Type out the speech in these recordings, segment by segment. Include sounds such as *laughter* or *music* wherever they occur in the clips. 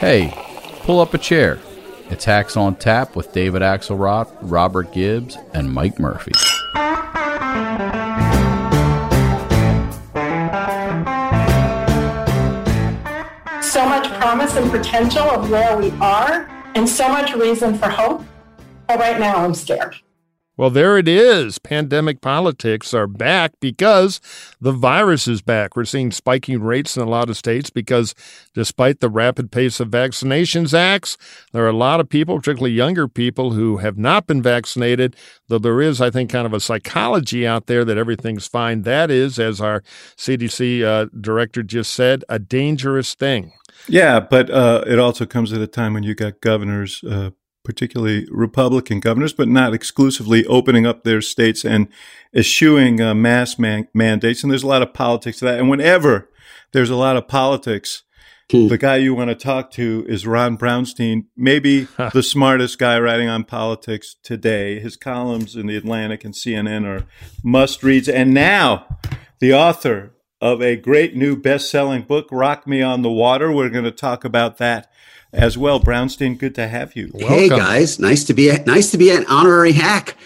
Hey, pull up a chair. It's Hacks on Tap with David Axelrod, Robert Gibbs, and Mike Murphy. So much promise and potential of where we are, and so much reason for hope. But right now, I'm scared. Well, there it is. Pandemic politics are back because the virus is back. We're seeing spiking rates in a lot of states because despite the rapid pace of vaccinations acts, there are a lot of people, particularly younger people, who have not been vaccinated, though there is, I think, kind of a psychology out there that everything's fine. That is, as our CDC uh, director just said, a dangerous thing. Yeah, but uh, it also comes at a time when you got governors uh, particularly Republican governors, but not exclusively, opening up their states and eschewing uh, mass man- mandates. And there's a lot of politics to that. And whenever there's a lot of politics, hmm. the guy you want to talk to is Ron Brownstein, maybe *laughs* the smartest guy writing on politics today. His columns in the Atlantic and CNN are must reads. And now, the author of a great new best selling book, Rock Me on the Water. We're going to talk about that as well. Brownstein, good to have you. Welcome. Hey guys, nice to be a, nice to be an honorary hack.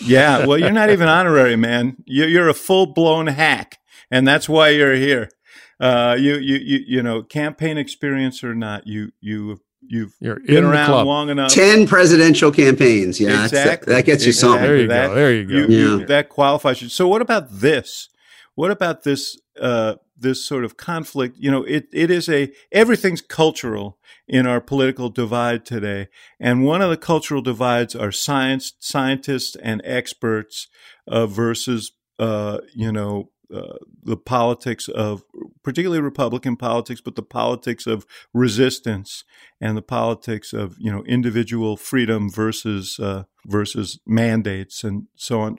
Yeah, well, you're not *laughs* even honorary, man. You're, you're a full blown hack, and that's why you're here. Uh, you, you, you, you know, campaign experience or not, you, you you've You're been around long enough. Ten presidential campaigns. Yeah, exactly. That gets you something. There you that, go. There you go. You, yeah. you, that qualifies you. So, what about this? What about this? Uh, this sort of conflict. You know, it, it is a, everything's cultural in our political divide today. And one of the cultural divides are science, scientists and experts uh, versus, uh, you know, uh, the politics of particularly Republican politics, but the politics of resistance and the politics of you know individual freedom versus uh, versus mandates and so on.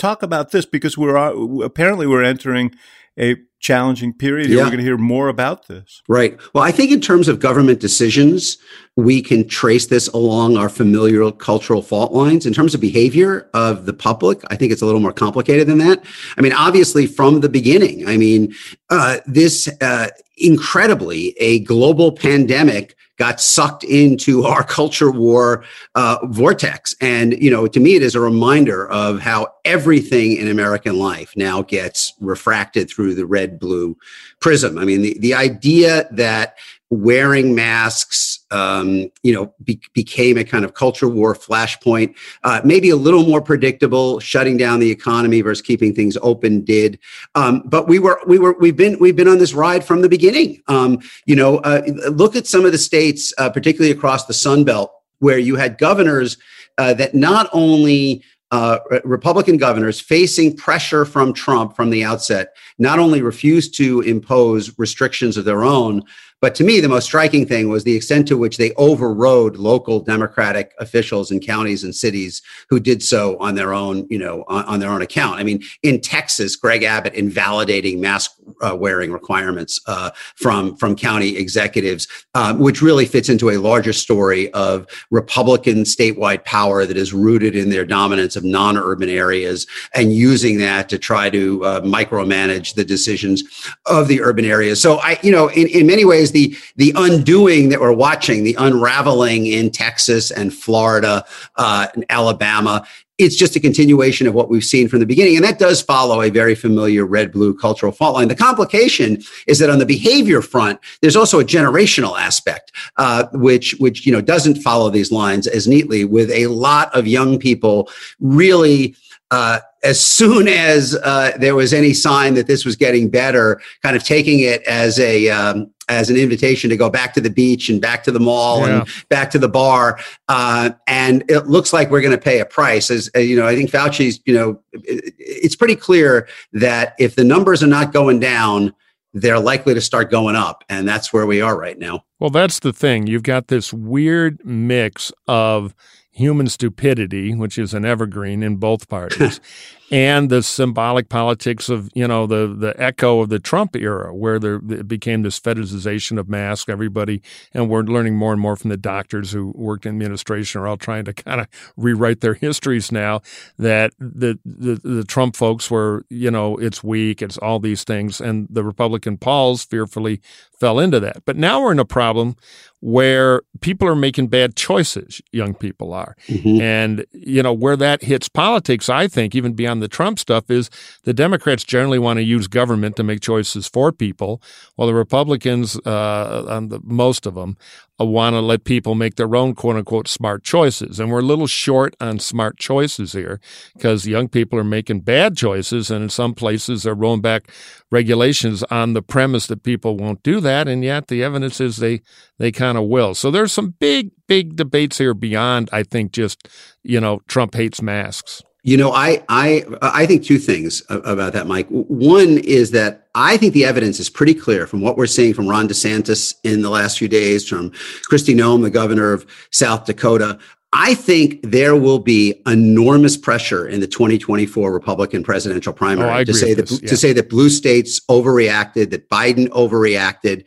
Talk about this because we're uh, apparently we're entering a challenging period. Yeah. We're going to hear more about this. Right. Well, I think in terms of government decisions, we can trace this along our familiar cultural fault lines. In terms of behavior of the public, I think it's a little more complicated than that. I mean, obviously, from the beginning, I mean, uh, this uh, incredibly a global pandemic got sucked into *laughs* our culture war uh, vortex. And, you know, to me, it is a reminder of how everything in American life now gets refracted through the red blue prism. I mean, the, the idea that wearing masks, um, you know, be- became a kind of culture war flashpoint. Uh, maybe a little more predictable. Shutting down the economy versus keeping things open did. Um, but we were, we were, we've been, we've been on this ride from the beginning. Um, you know, uh, look at some of the states, uh, particularly across the Sun Belt, where you had governors uh, that not only uh, Republican governors facing pressure from Trump from the outset not only refused to impose restrictions of their own, but to me, the most striking thing was the extent to which they overrode local Democratic officials in counties and cities who did so on their own, you know, on, on their own account. I mean, in Texas, Greg Abbott invalidating mask uh, wearing requirements uh, from from county executives, um, which really fits into a larger story of Republican statewide power that is rooted in their dominance of non-urban areas and using that to try to uh, micromanage the decisions of the urban areas. So I, you know, in, in many ways is the the undoing that we're watching, the unraveling in Texas and Florida uh, and Alabama. It's just a continuation of what we've seen from the beginning, and that does follow a very familiar red blue cultural fault line. The complication is that on the behavior front, there's also a generational aspect, uh, which which you know doesn't follow these lines as neatly. With a lot of young people really uh, as soon as uh, there was any sign that this was getting better, kind of taking it as a um, as an invitation to go back to the beach and back to the mall yeah. and back to the bar. Uh, and it looks like we're going to pay a price. As, as, you know, I think Fauci's. You know, it, it's pretty clear that if the numbers are not going down, they're likely to start going up, and that's where we are right now. Well, that's the thing. You've got this weird mix of human stupidity, which is an evergreen in both parties, *laughs* and the symbolic politics of you know the the echo of the Trump era, where there it became this fetishization of masks. Everybody, and we're learning more and more from the doctors who worked in administration are all trying to kind of rewrite their histories now. That the, the the Trump folks were you know it's weak, it's all these things, and the Republican Pauls fearfully fell into that. But now we're in a problem where people are making bad choices, young people are. Mm-hmm. And, you know, where that hits politics, I think, even beyond the Trump stuff, is the Democrats generally want to use government to make choices for people, while the Republicans, uh, on the, most of them, want to let people make their own quote unquote smart choices. And we're a little short on smart choices here because young people are making bad choices. And in some places, they're rolling back regulations on the premise that people won't do that. And yet the evidence is they, they kind of will. So there's some big, big debates here beyond, I think, just, you know, Trump hates masks. You know, I I I think two things about that, Mike. One is that I think the evidence is pretty clear from what we're seeing from Ron DeSantis in the last few days, from Kristi Noem, the governor of South Dakota, I think there will be enormous pressure in the 2024 Republican presidential primary oh, to say that yeah. to say that blue states overreacted, that Biden overreacted,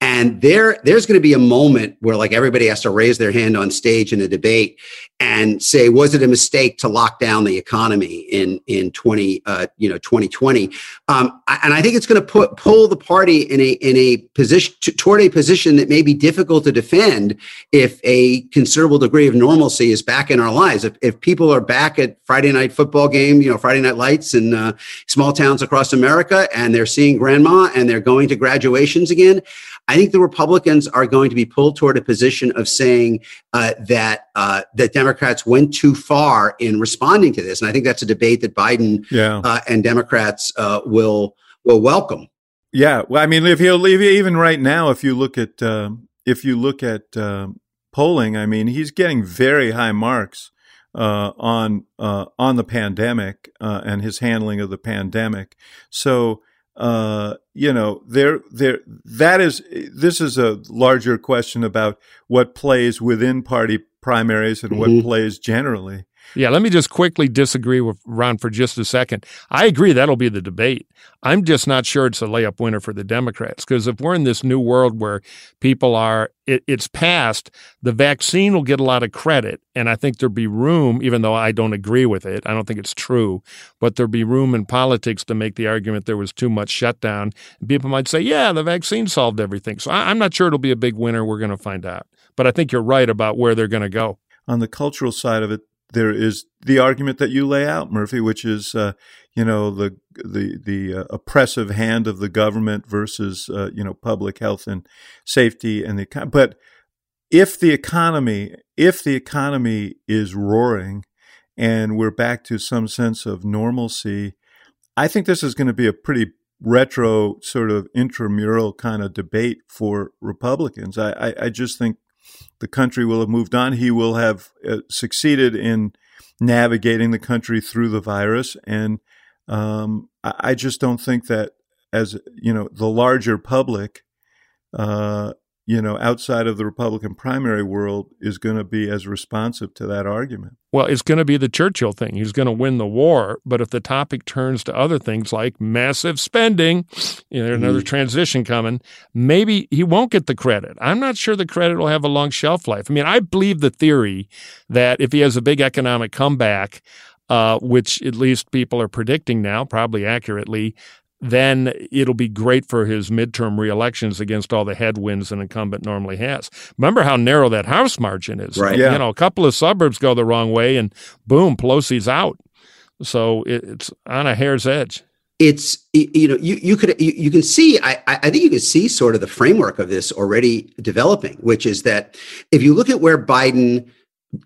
and there there's going to be a moment where like everybody has to raise their hand on stage in a debate and say was it a mistake to lock down the economy in in 20 uh, you know 2020, um, and I think it's going to put pull the party in a in a position toward a position that may be difficult to defend if a considerable degree of normalcy is back in our lives. If, if people are back at Friday night football game, you know, Friday night lights in uh, small towns across America, and they're seeing grandma and they're going to graduations again, I think the Republicans are going to be pulled toward a position of saying uh, that uh, that Democrats went too far in responding to this, and I think that's a debate that Biden yeah. Uh, and Democrats uh, will will welcome. Yeah, well, I mean, if you even right now, if you look at um, if you look at um, polling, I mean, he's getting very high marks uh, on uh, on the pandemic uh, and his handling of the pandemic. So uh, you know, there there that is this is a larger question about what plays within party primaries and mm-hmm. what plays generally. Yeah, let me just quickly disagree with Ron for just a second. I agree that'll be the debate. I'm just not sure it's a layup winner for the Democrats because if we're in this new world where people are, it, it's past, the vaccine will get a lot of credit. And I think there'll be room, even though I don't agree with it, I don't think it's true, but there'll be room in politics to make the argument there was too much shutdown. And people might say, yeah, the vaccine solved everything. So I, I'm not sure it'll be a big winner. We're going to find out. But I think you're right about where they're going to go. On the cultural side of it, there is the argument that you lay out, Murphy, which is uh, you know the the the uh, oppressive hand of the government versus uh, you know public health and safety and the but if the economy if the economy is roaring and we're back to some sense of normalcy, I think this is going to be a pretty retro sort of intramural kind of debate for Republicans. I, I, I just think the country will have moved on. He will have uh, succeeded in navigating the country through the virus. And um, I, I, just don't think that, as you know, the larger public, uh, you know, outside of the Republican primary world is going to be as responsive to that argument. Well, it's going to be the Churchill thing. He's going to win the war. But if the topic turns to other things like massive spending, you know, another mm. transition coming, maybe he won't get the credit. I'm not sure the credit will have a long shelf life. I mean, I believe the theory that if he has a big economic comeback, uh, which at least people are predicting now, probably accurately, then it'll be great for his midterm reelections against all the headwinds an incumbent normally has. Remember how narrow that House margin is. Right. Yeah. You know, a couple of suburbs go the wrong way, and boom, Pelosi's out. So it's on a hair's edge. It's you know you you could you, you can see I I think you can see sort of the framework of this already developing, which is that if you look at where Biden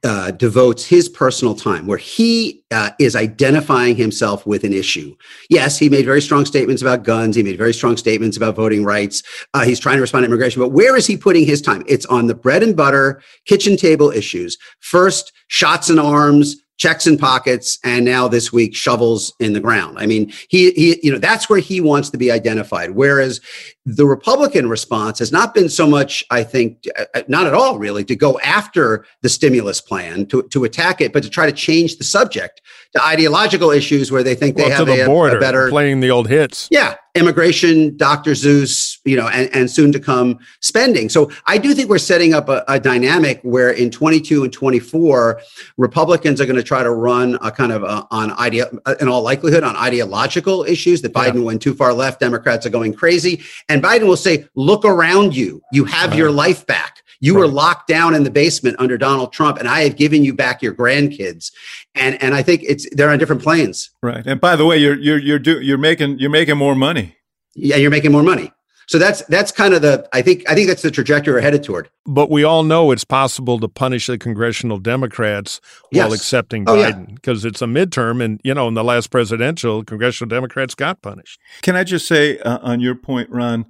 uh, devotes his personal time, where he uh, is identifying himself with an issue. Yes, he made very strong statements about guns. He made very strong statements about voting rights. Uh, he's trying to respond to immigration, but where is he putting his time? It's on the bread and butter kitchen table issues. First, shots and arms, checks in pockets and now this week shovels in the ground. I mean he, he you know that's where he wants to be identified. Whereas the republican response has not been so much i think uh, not at all really to go after the stimulus plan to, to attack it but to try to change the subject to ideological issues where they think well, they have the a, border, a better playing the old hits. Yeah immigration, Dr. Seuss, you know, and, and soon to come spending. So I do think we're setting up a, a dynamic where in 22 and 24, Republicans are going to try to run a kind of a, on idea, in all likelihood, on ideological issues that Biden yeah. went too far left. Democrats are going crazy. And Biden will say, look around you. You have right. your life back. You right. were locked down in the basement under Donald Trump, and I have given you back your grandkids. And and I think it's they're on different planes. Right. And by the way, you're you're you're do, you're making you're making more money. Yeah, you're making more money. So that's that's kind of the I think I think that's the trajectory we're headed toward. But we all know it's possible to punish the congressional Democrats while yes. accepting oh, Biden because yeah. it's a midterm, and you know, in the last presidential, congressional Democrats got punished. Can I just say uh, on your point, Ron?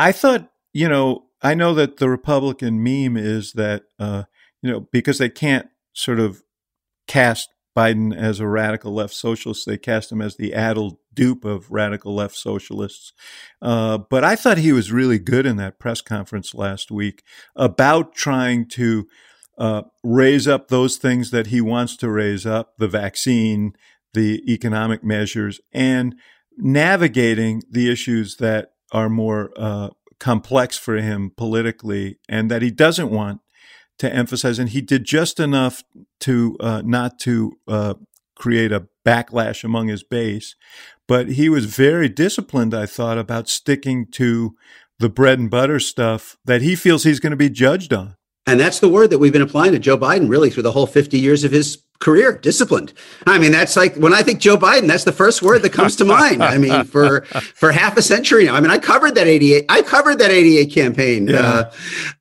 I thought you know I know that the Republican meme is that uh, you know because they can't sort of cast Biden as a radical left socialist, they cast him as the addled dupe of radical left socialists. Uh, but I thought he was really good in that press conference last week about trying to uh, raise up those things that he wants to raise up the vaccine, the economic measures, and navigating the issues that are more uh, complex for him politically and that he doesn't want to emphasize. And he did just enough to uh, not to uh, create a backlash among his base. But he was very disciplined, I thought, about sticking to the bread and butter stuff that he feels he's going to be judged on. And that's the word that we've been applying to Joe Biden really through the whole 50 years of his career disciplined. I mean that's like when i think joe biden that's the first word that comes to mind. I mean for for half a century now. I mean i covered that 88 i covered that 88 campaign yeah. uh,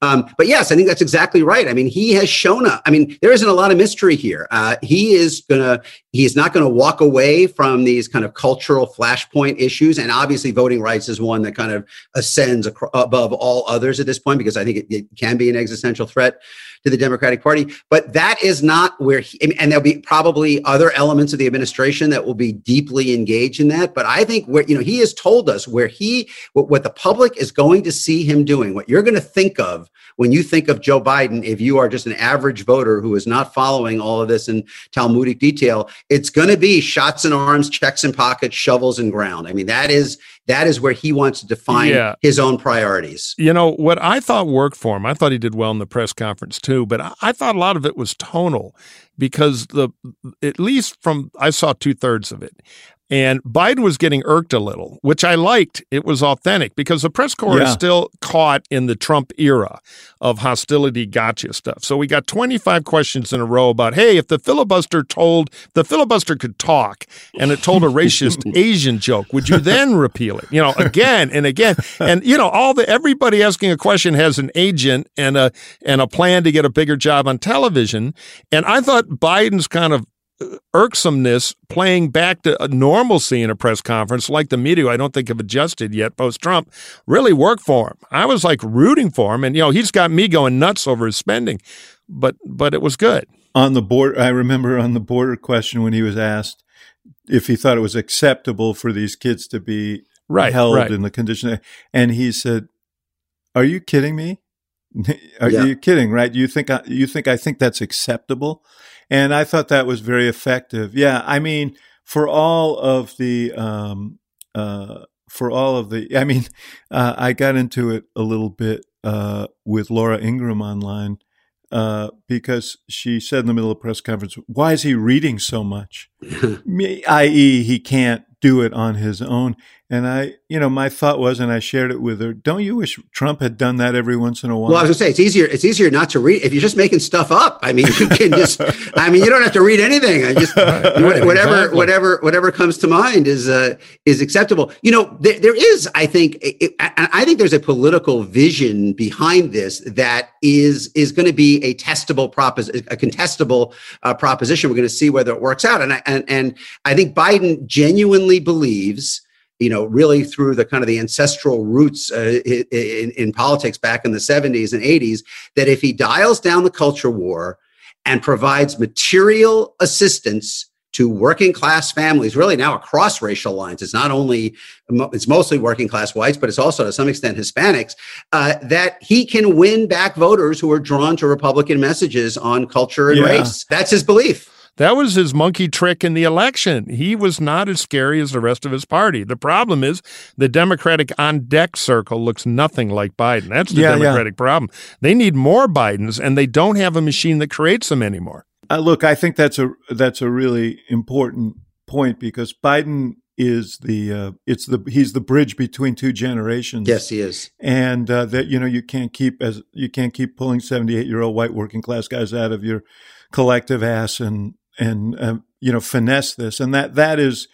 um, but yes i think that's exactly right. I mean he has shown up. I mean there isn't a lot of mystery here. Uh, he is gonna he's not gonna walk away from these kind of cultural flashpoint issues and obviously voting rights is one that kind of ascends above all others at this point because i think it, it can be an existential threat to the Democratic Party. But that is not where he, and there'll be probably other elements of the administration that will be deeply engaged in that. But I think where, you know, he has told us where he, what, what the public is going to see him doing, what you're going to think of when you think of Joe Biden, if you are just an average voter who is not following all of this in Talmudic detail, it's going to be shots in arms, checks in pockets, shovels in ground. I mean, that is that is where he wants to define yeah. his own priorities. You know, what I thought worked for him, I thought he did well in the press conference too, but I, I thought a lot of it was tonal because the at least from I saw two thirds of it. And Biden was getting irked a little, which I liked. It was authentic because the press corps yeah. is still caught in the Trump era of hostility gotcha stuff. So we got 25 questions in a row about, hey, if the filibuster told, the filibuster could talk and it told a racist *laughs* Asian joke, would you then repeal it? You know, again and again. And, you know, all the, everybody asking a question has an agent and a, and a plan to get a bigger job on television. And I thought Biden's kind of irksomeness playing back to a normalcy in a press conference like the media I don't think have adjusted yet post Trump really worked for him. I was like rooting for him and you know he's got me going nuts over his spending but but it was good. On the board I remember on the border question when he was asked if he thought it was acceptable for these kids to be right, held right. in the condition and he said are you kidding me? *laughs* Are yeah. you kidding, right? You think I, you think I think that's acceptable? And I thought that was very effective. Yeah, I mean, for all of the, um, uh, for all of the, I mean, *laughs* uh, I got into it a little bit uh, with Laura Ingraham online uh, because she said in the middle of the press conference, "Why is he reading so much?" *laughs* I.e., he can't do it on his own. And I, you know, my thought was, and I shared it with her. Don't you wish Trump had done that every once in a while? Well, I was gonna say it's easier. It's easier not to read if you're just making stuff up. I mean, you can just. *laughs* I mean, you don't have to read anything. I just Right, whatever, exactly. whatever, whatever comes to mind is uh, is acceptable. You know, there, there is, I think, it, I I think there's a political vision behind this that is is going to be a testable proposition, a contestable uh, proposition. We're going to see whether it works out, and I, and and I think Biden genuinely believes you know, really through the kind of the ancestral roots uh, in, in politics back in the 70s and 80s, that if he dials down the culture war and provides material assistance to working class families, really now across racial lines, it's not only, it's mostly working class whites, but it's also to some extent Hispanics, uh, that he can win back voters who are drawn to Republican messages on culture and Yeah. race. That's his belief. That was his monkey trick in the election. He was not as scary as the rest of his party. The problem is the Democratic on deck circle looks nothing like Biden. That's the Yeah, yeah. Democratic problem. They need more Bidens, and they don't have a machine that creates them anymore. Uh, look, I think that's a that's a really important point because Biden is the uh, it's the he's the bridge between two generations. Yes, he is. and uh, that you know you can't keep as you can't keep pulling 78 year old white working class guys out of your collective ass and and um, you know finesse this and that that is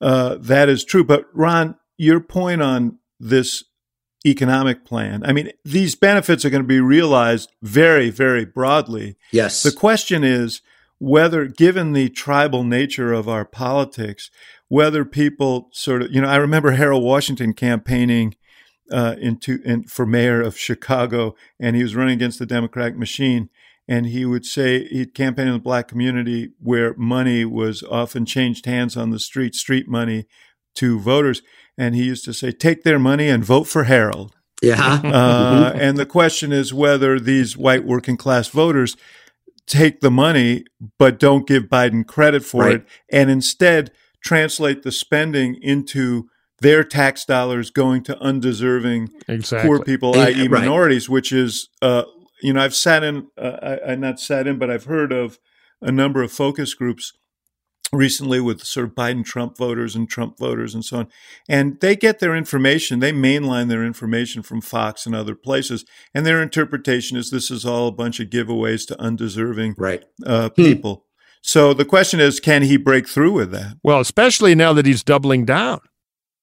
uh, that is true but ron your point on this economic plan i mean these benefits are going to be realized very very broadly Yes. the question is whether, given the tribal nature of our politics, whether people sort of, you know, I remember Harold Washington campaigning uh, into in, for mayor of Chicago, and he was running against the Democratic machine. And he would say he'd campaign in the black community where money was often changed hands on the street, street money to voters. And he used to say, take their money and vote for Harold. yeah. *laughs* Uh, and the question is whether these white working class voters take the money but don't give Biden credit for Right. it and instead translate the spending into their tax dollars going to undeserving Exactly. poor people, And- i.e., right. minorities, which is, uh, you know, I've sat in, uh, I, I not sat in, but I've heard of a number of focus groups recently with sort of Biden Trump voters and Trump voters and so on. And they get their information, they mainline their information from Fox and other places. And their interpretation is this is all a bunch of giveaways to undeserving Right. uh, people. So the question is, can he break through with that? Well, especially now that he's doubling down.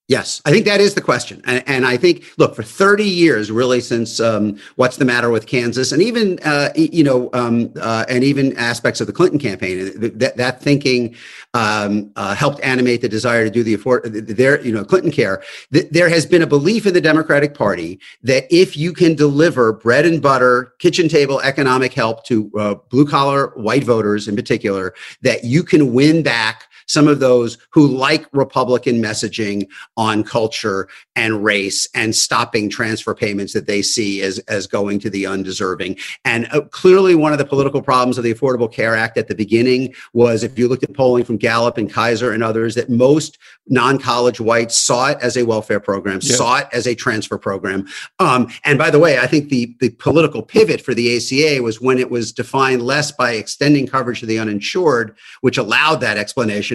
Yes, I think that is the question, and, and I think look for thirty years, really, since um, what's the matter with Kansas, and even uh, you know, um, uh, and even aspects of the Clinton campaign, that that thinking um, uh, helped animate the desire to do the afford their you know Clinton care. Th- there has been a belief in the Democratic Party that if you can deliver bread and butter, kitchen table economic help to uh, blue collar white voters in particular, that you can win back some of those who like Republican messaging on culture and race and stopping transfer payments that they see as, as going to the undeserving. And uh, clearly, one of the political problems of the Affordable Care Act at the beginning was if you looked at polling from Gallup and Kaiser and others, that most non college whites saw it as a welfare program, saw it as a transfer program. Um, and by the way, I think the, the political pivot for the ACA was when it was defined less by extending coverage to the uninsured, which allowed that explanation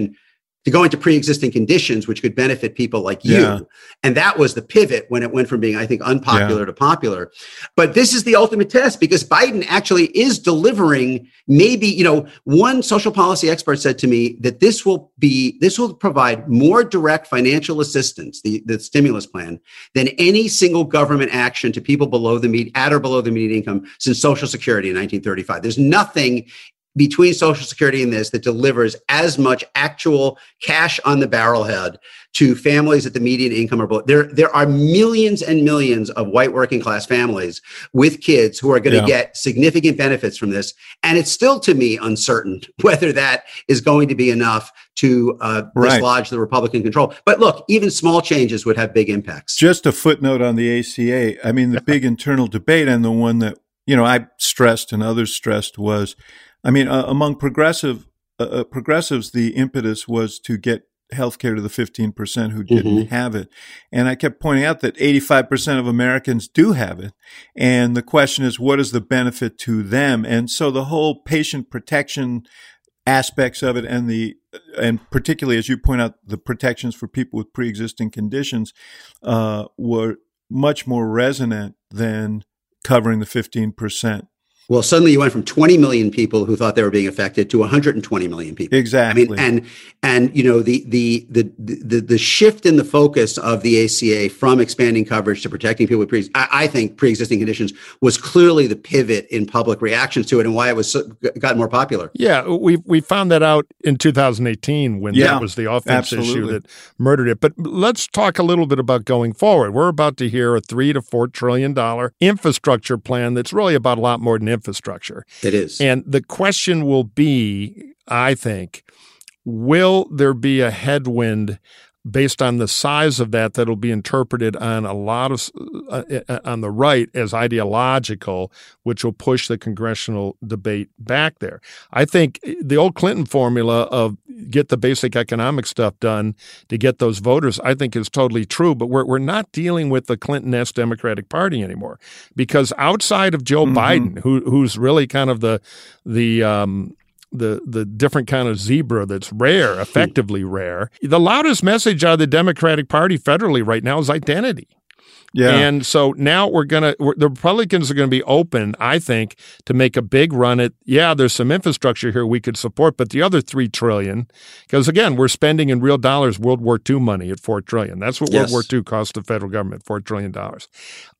to go into pre-existing conditions which could benefit people like you. Yeah. and that was the pivot when it went from being i think unpopular to popular. But this is the ultimate test because biden actually is delivering maybe you know one social policy expert said to me that this will be this will provide more direct financial assistance the, the stimulus plan than any single government action to people below the median at or below the median income since social security in 1935 there's nothing between Social Security and this that delivers as much actual cash on the barrelhead to families at the median income or below. There, there are millions and millions of white working class families with kids who are going to Yeah. get significant benefits from this. And it's still to me uncertain *laughs* whether that is going to be enough to uh, Right. dislodge the Republican control. But look, even small changes would have big impacts. Just a footnote on the ACA. I mean, the big internal debate and the one that, you know, I stressed and others stressed was, I mean, uh, among progressive uh, uh, progressives, the impetus was to get health care to the 15% who didn't Mhm. have it. And I kept pointing out that 85% of Americans do have it. And the question is, what is the benefit to them? And so the whole patient protection aspects of it and the and particularly as you point out the protections for people with pre-existing conditions uh, were much more resonant than covering the 15% well, suddenly you went from 20 million people who thought they were being affected to 120 million people. Exactly. I mean, and and you know the the the the, the shift in the focus of the ACA from expanding coverage to protecting people with pre I, I think pre-existing conditions was clearly the pivot in public reactions to it and why it was so, got more popular. Yeah, we we found that out in 2018 when yeah, that was the offense absolutely. issue that murdered it. But let's talk a little bit about going forward. We're about to hear a three to four trillion dollar infrastructure plan that's really about a lot more than infrastructure. It is. And the question will be, I think, will there be a headwind based on the size of that that'll be interpreted on a lot of uh, uh, on the right as ideological which will push the congressional debate back there i think the old clinton formula of get the basic economic stuff done to get those voters i think is totally true but we're, we're not dealing with the clinton-esque democratic party anymore because outside of joe mm-hmm. biden who, who's really kind of the the um, the the different kind of zebra that's rare, hmm. effectively rare. The loudest message out of the Democratic Party federally right now is identity. Yeah. And so now we're going to, the Republicans are going to be open, I think, to make a big run at, yeah, there's some infrastructure here we could support, but the other $3 trillion, because again, we're spending in real dollars World War II money at 4 trillion. That's what yes. World War II cost the federal government, $4 trillion.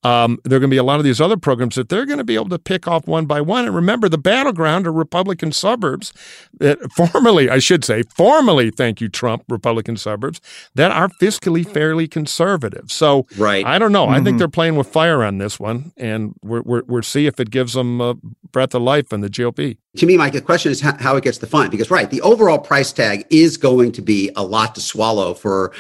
Um, there are going to be a lot of these other programs that they're going to be able to pick off one by one. And remember, the battleground are Republican suburbs that *laughs* formerly, I should say, formally, thank you, Trump, Republican suburbs that are fiscally fairly conservative. So right. I don't know. Mm-hmm. I think mm-hmm. they're playing with fire on this one, and we're, we're, we're see if it gives them a breath of life in the GOP. To me, Mike, the question is how it gets defined. Because, right, the overall price tag is going to be a lot to swallow for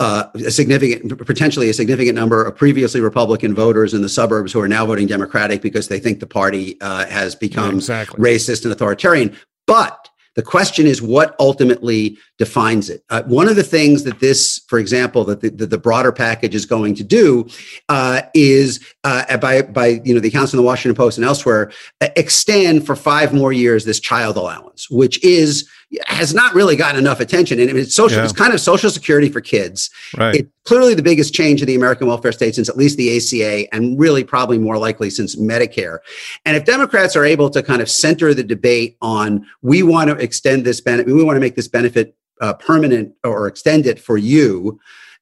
uh, a significant, potentially a significant number of previously Republican voters in the suburbs who are now voting Democratic because they think the party uh, has become yeah, exactly. racist and authoritarian. But the question is what ultimately defines it. Uh, one of the things that this, for example, that the, the broader package is going to do uh, is uh, by by you know the accounts in the Washington Post and elsewhere extend for five more years this child allowance, which is has not really gotten enough attention. And it's social, yeah. it's kind of social security for kids. Right. It's clearly the biggest change in the American welfare state since at least the ACA, and really probably more likely since Medicare. And if Democrats are able to kind of center the debate on we want to extend this benefit, we want to make this benefit uh, permanent or extend it for you,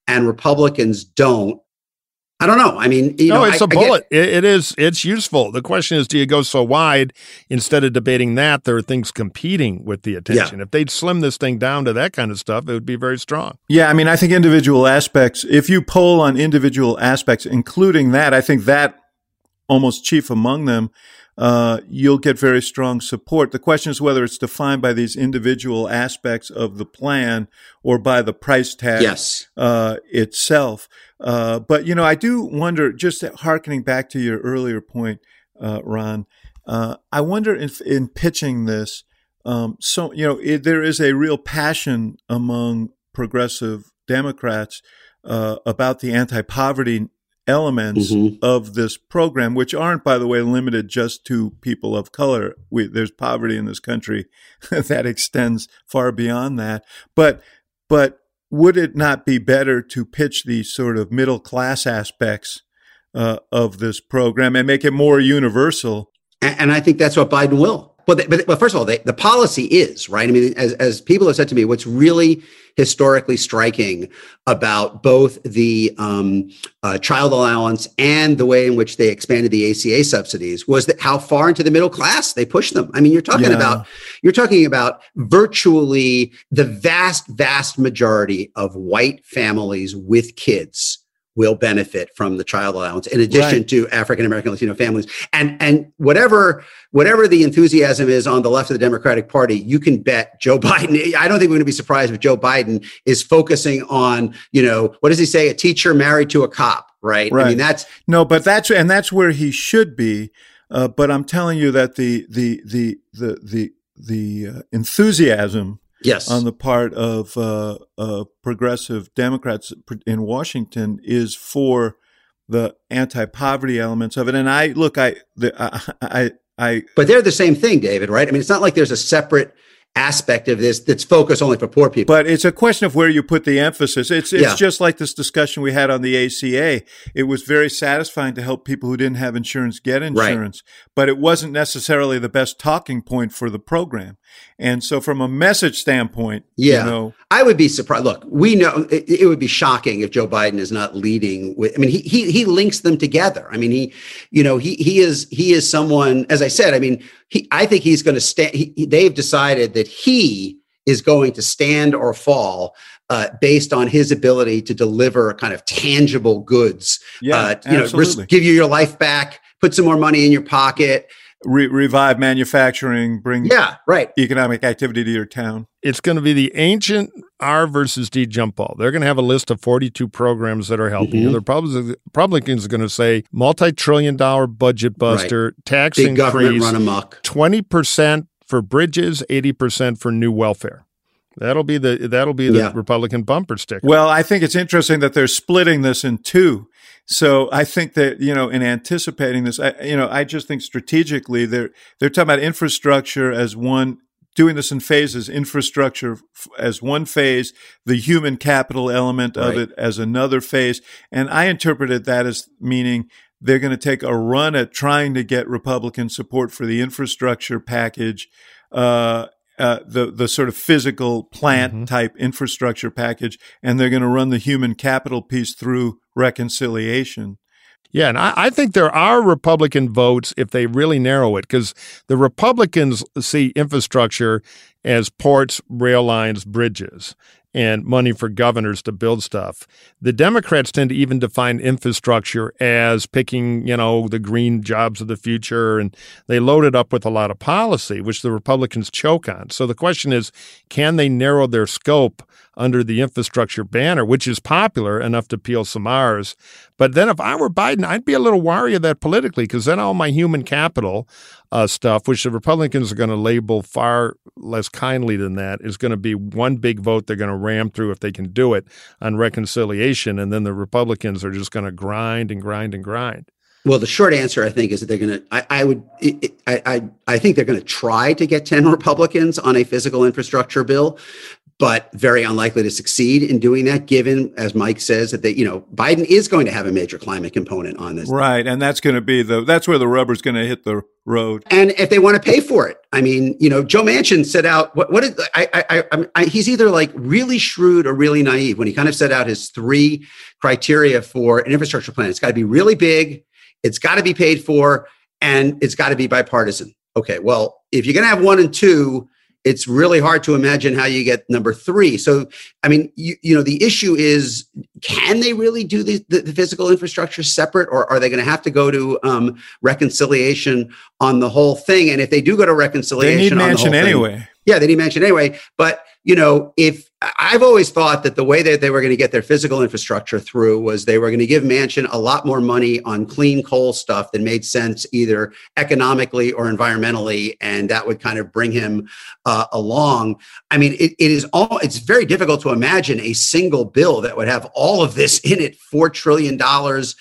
and Republicans don't, I don't know. I mean, you no, know, it's I, a bullet. It, it is. It's useful. The question is, do you go so wide instead of debating that? There are things competing with the attention. Yeah. If they'd slim this thing down to that kind of stuff, it would be very strong. Yeah, I mean, I think individual aspects. If you poll on individual aspects, including that, I think that almost chief among them, uh, you'll get very strong support. The question is whether it's defined by these individual aspects of the plan or by the price tag yes. uh, itself. Uh, but you know, I do wonder. Just harkening back to your earlier point, uh, Ron, uh, I wonder if in pitching this, um, so you know, it, there is a real passion among progressive Democrats uh, about the anti-poverty elements mm-hmm. of this program, which aren't, by the way, limited just to people of color. We, there's poverty in this country *laughs* that extends far beyond that. But, but would it not be better to pitch these sort of middle class aspects uh, of this program and make it more universal? And, and I think that's what Biden will. Well, but, but first of all, they, the policy is right. I mean, as as people have said to me, what's really historically striking about both the um, uh, child allowance and the way in which they expanded the ACA subsidies was that how far into the middle class they pushed them. I mean, you're talking yeah. about you're talking about virtually the vast, vast majority of white families with kids will benefit from the child allowance in addition right. to African American Latino families. And and whatever whatever the enthusiasm is on the left of the Democratic Party, you can bet Joe *laughs* Biden. I don't think we're going to be surprised if Joe Biden is focusing on, you know, what does he say? A teacher married to a cop, right? right. I mean, that's no, but that's and that's where he should be. Uh, but I'm telling you that the the the the the the uh, enthusiasm yes. on the part of uh, uh, progressive Democrats in Washington is for the anti-poverty elements of it. And I look, I, the, I, I, I, but they're the same thing, David, right? I mean, it's not like there's a separate aspect of this that's focused only for poor people. But it's a question of where you put the emphasis. It's it's Yeah. just like this discussion we had on the ACA. It was very satisfying to help people who didn't have insurance get insurance, but it wasn't necessarily the best talking point for the program. And so, from a message standpoint, Yeah. you know, I would be surprised. Look, we know it, it would be shocking if Joe Biden is not leading with. I mean, he he he links them together. I mean, he, you know, he he is he is someone. As I said, I mean, he. I think he's going to stand. He, he- they've decided that he is going to stand or fall uh, based on his ability to deliver kind of tangible goods. yeah, uh, you know, absolutely. give you your life back, put some more money in your pocket. Re- revive manufacturing, bring Yeah, right. economic activity to your town. It's going to be the ancient R versus D jump ball. They're going to have a list of 42 programs that are helping you. Mhm. The Republicans, Republicans are going to say multi trillion dollar budget buster, tax Big government increase, run amok. 20% for bridges, 80% for new welfare. That'll be the that'll be the Yeah. Republican bumper sticker. Well, I think it's interesting that they're splitting this in two. So I think that you know, in anticipating this, I, you know, I just think strategically they're they're talking about infrastructure as one, doing this in phases. Infrastructure f- as one phase, the human capital element of Right. it as another phase, and I interpreted that as meaning they're going to take a run at trying to get Republican support for the infrastructure package. Uh, uh, the the sort of physical plant Mhm. type infrastructure package, and they're going to run the human capital piece through reconciliation. Yeah, and I, I think there are Republican votes if they really narrow it, because the Republicans see infrastructure as ports, rail lines, bridges, and money for governors to build stuff. The Democrats tend to even define infrastructure as picking, you know, the green jobs of the future, and they load it up with a lot of policy, which the Republicans choke on. So the question is, can they narrow their scope under the infrastructure banner, which is popular enough to peel some R's? But then if I were Biden, I'd be a little wary of that politically because then all my human capital uh, stuff, which the Republicans are going to label far less kindly than that, is going to be one big vote they're going to ram through if they can do it on reconciliation. And then the Republicans are just going to grind and grind and grind. Well, the short answer, I think, is that they're going to. I, would. I, I, I- I think they're going to try to get ten Republicans on a physical infrastructure bill, but very unlikely to succeed in doing that. Given, as Mike says, that they, you know, Biden is going to have a major climate component on this, Right, and that's going to be the that's where the rubber's going to hit the road. and if they want to pay for it, I mean, you know, Joe Manchin set out what? What did I? I, I, I? He's either like really shrewd or really naive when he kind of set out his three criteria for an infrastructure plan. It's got to be really big. It's got to be paid for and it's got to be bipartisan. Okay, well, if you're going to have one and two, it's really hard to imagine how you get number three. So, I mean, you, you know, the issue is can they really do the, the, the physical infrastructure separate, or are they going to have to go to um, reconciliation on the whole thing? And if they do go to reconciliation, They need on the Manchin thing- anyway. yeah, they didn't mention anyway. But you know, if I've always thought that the way that they were going to get their physical infrastructure through was they were going to give Manchin a lot more money on clean coal stuff that made sense either economically or environmentally, and that would kind of bring him uh, along. I mean, it, it is all. It's very difficult to imagine a single bill that would have all of this in it: four trillion dollars,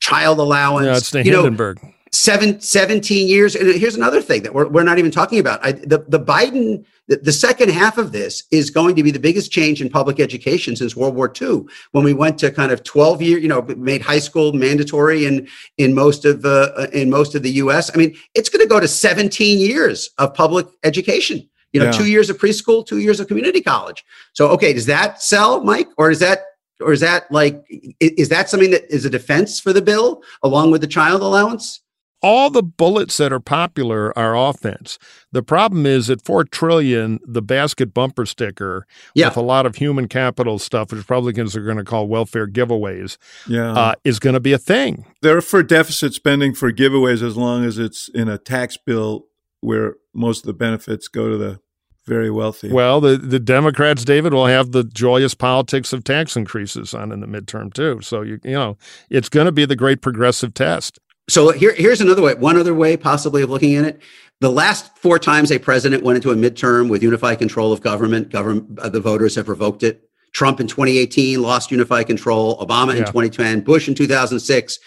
child allowance. Yeah, it's the you know, Hindenburg. Seven, 17 years. And here's another thing that we're, we're not even talking about. I, the, the Biden, the, the second half of this is going to be the biggest change in public education since World War II, when we went to kind of 12 year, you know, made high school mandatory in, in most of the, in most of the US. I mean, it's going to go to 17 years of public education. You know, Yeah. two years of preschool, two years of community college. So, okay, does that sell, Mike, or is that, or is that like, is that something that is a defense for the bill along with the child allowance? All the bullets that are popular are offense. The problem is at four trillion, the basket bumper sticker Yeah. with a lot of human capital stuff, which Republicans are going to call welfare giveaways, Yeah, uh, is going to be a thing. they're for deficit spending for giveaways as long as it's in a tax bill where most of the benefits go to the very wealthy. Well, the, the Democrats, David, will have the joyous politics of tax increases on in the midterm too. So you you know it's going to be the great progressive test. So here, here's another way, one other way possibly of looking at it. The last four times a president went into a midterm with unified control of government, government uh, the voters have revoked it. Trump in 2018 lost unified control. Obama in Yeah. 2010, Bush in 2006,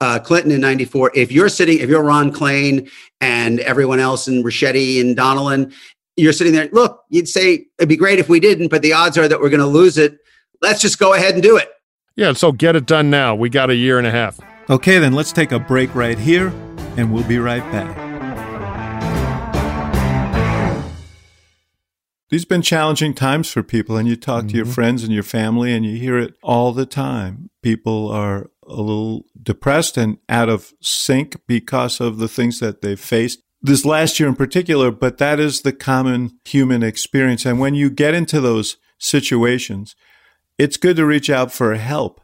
uh, Clinton in 94. If you're sitting, if you're Ron Klain and everyone else in Ricchetti and Donilon, you're sitting there, look, you'd say it'd be great if we didn't, but the odds are that we're going to lose it. Let's just go ahead and do it. Yeah, so get it done now. We got a year and a half. Okay, then let's take a break right here, and we'll be right back. These have been challenging times for people, and you talk mm-hmm. to your mm-hmm. friends and your family, and you hear it all the time. People are a little depressed and out of sync because of the things that they've faced this last year in particular, but that is the common human experience. And when you get into those situations, it's good to reach out for help.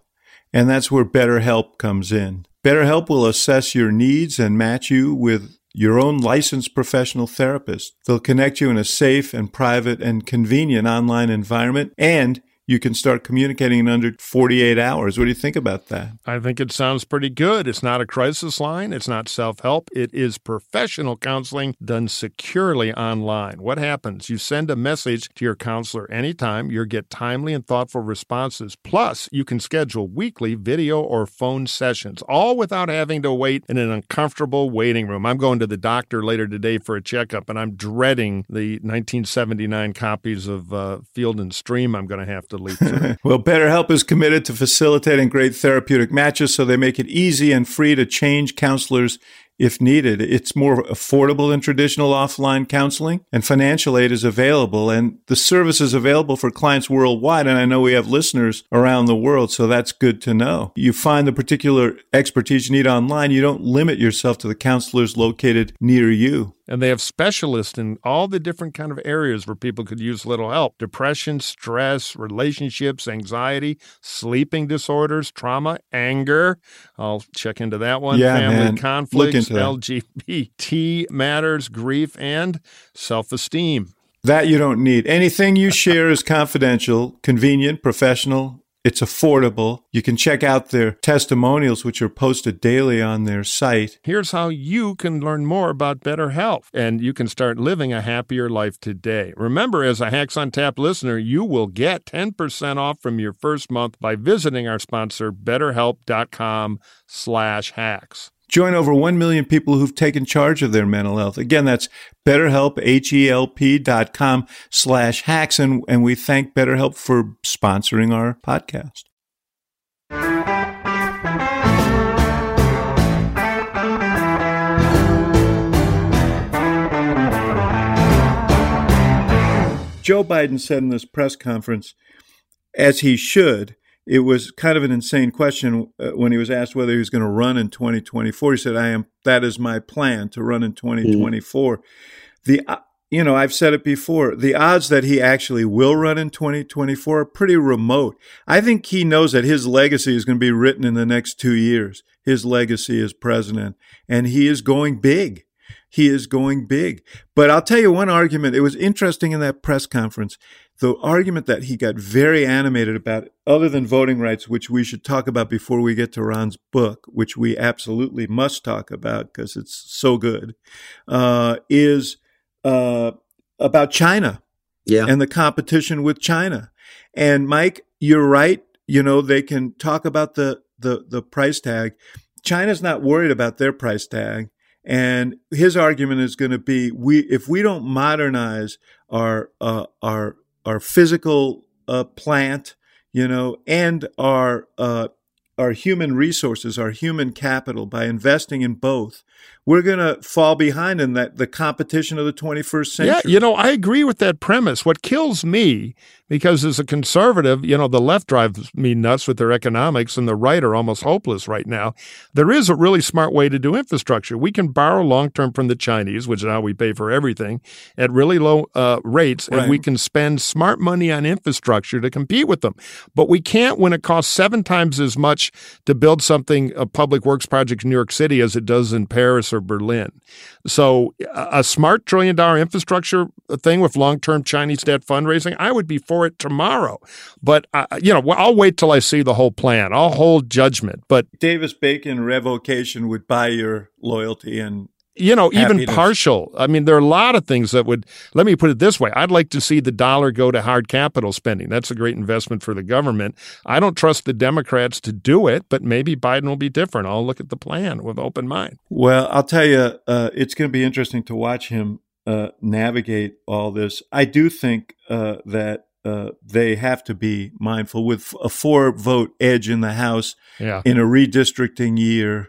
And that's where BetterHelp comes in. BetterHelp will assess your needs and match you with your own licensed professional therapist. They'll connect you in a safe and private and convenient online environment and you can start communicating in under 48 hours. What do you think about that? I think it sounds pretty good. It's not a crisis line, it's not self help, it is professional counseling done securely online. What happens? You send a message to your counselor anytime, you get timely and thoughtful responses. Plus, you can schedule weekly video or phone sessions, all without having to wait in an uncomfortable waiting room. I'm going to the doctor later today for a checkup, and I'm dreading the 1979 copies of uh, Field and Stream I'm going to have to *laughs* well, BetterHelp is committed to facilitating great therapeutic matches, so they make it easy and free to change counselors if needed. It's more affordable than traditional offline counseling, and financial aid is available. And the service is available for clients worldwide. And I know we have listeners around the world, so that's good to know. You find the particular expertise you need online. You don't limit yourself to the counselors located near you and they have specialists in all the different kind of areas where people could use little help. Depression stress relationships anxiety sleeping disorders trauma anger. I'll check into that one. Yeah, family man. conflicts lgbt matters grief and self-esteem. That you don't need. Anything you *laughs* share is confidential convenient professional it's affordable. You can check out their testimonials, which are posted daily on their site. Here's how you can learn more about BetterHelp and you can start living a happier life today. Remember, as a Hacks on Tap listener, you will get 10% off from your first month by visiting our sponsor, betterhelp.com slash hacks. Join over 1 million people who've taken charge of their mental health. Again, that's betterhelp, H-E-L-P dot com slash hacks. And, and we thank BetterHelp for sponsoring our podcast. Joe Biden said in this press conference, as he should, it was kind of an insane question uh, when he was asked whether he was going to run in 2024. He said, "I am. That is my plan to run in 2024." Mm. The uh, you know, I've said it before. The odds that he actually will run in 2024 are pretty remote. I think he knows that his legacy is going to be written in the next two years. His legacy as president, and he is going big. He is going big. But I'll tell you one argument. It was interesting in that press conference the argument that he got very animated about, other than voting rights, which we should talk about before we get to Ron's book, which we absolutely must talk about because it's so good, uh, is uh, about China yeah. and the competition with China. And Mike, you're right. You know, they can talk about the, the, the price tag. China's not worried about their price tag. And his argument is going to be: we if we don't modernize our uh, our our physical uh, plant, you know, and our uh, our human resources, our human capital, by investing in both, we're going to fall behind in that the competition of the 21st century. Yeah, you know, I agree with that premise. What kills me because as a conservative, you know, the left drives me nuts with their economics and the right are almost hopeless right now. There is a really smart way to do infrastructure. We can borrow long term from the Chinese, which now we pay for everything at really low uh, rates, and we can spend smart money on infrastructure to compete with them. But we can't when it costs seven times as much to build something, a public works project in New York City, as it does in Paris or Berlin. So a smart trillion dollar infrastructure thing with long term Chinese debt fundraising, I would be for for it tomorrow. But, uh, you know, I'll wait till I see the whole plan. I'll hold judgment. But Davis Bacon revocation would buy your loyalty and you know, even partial. I mean, there are a lot of things that would, let me put it this way. I'd like to see the dollar go to hard capital spending. That's a great investment for the government. I don't trust the Democrats to do it, but maybe Biden will be different. I'll look at the plan with open mind. Well, I'll tell you, uh, it's going to be interesting to watch him uh, navigate all this. I do think uh, that uh, they have to be mindful with a four vote edge in the House Yeah. in a redistricting year,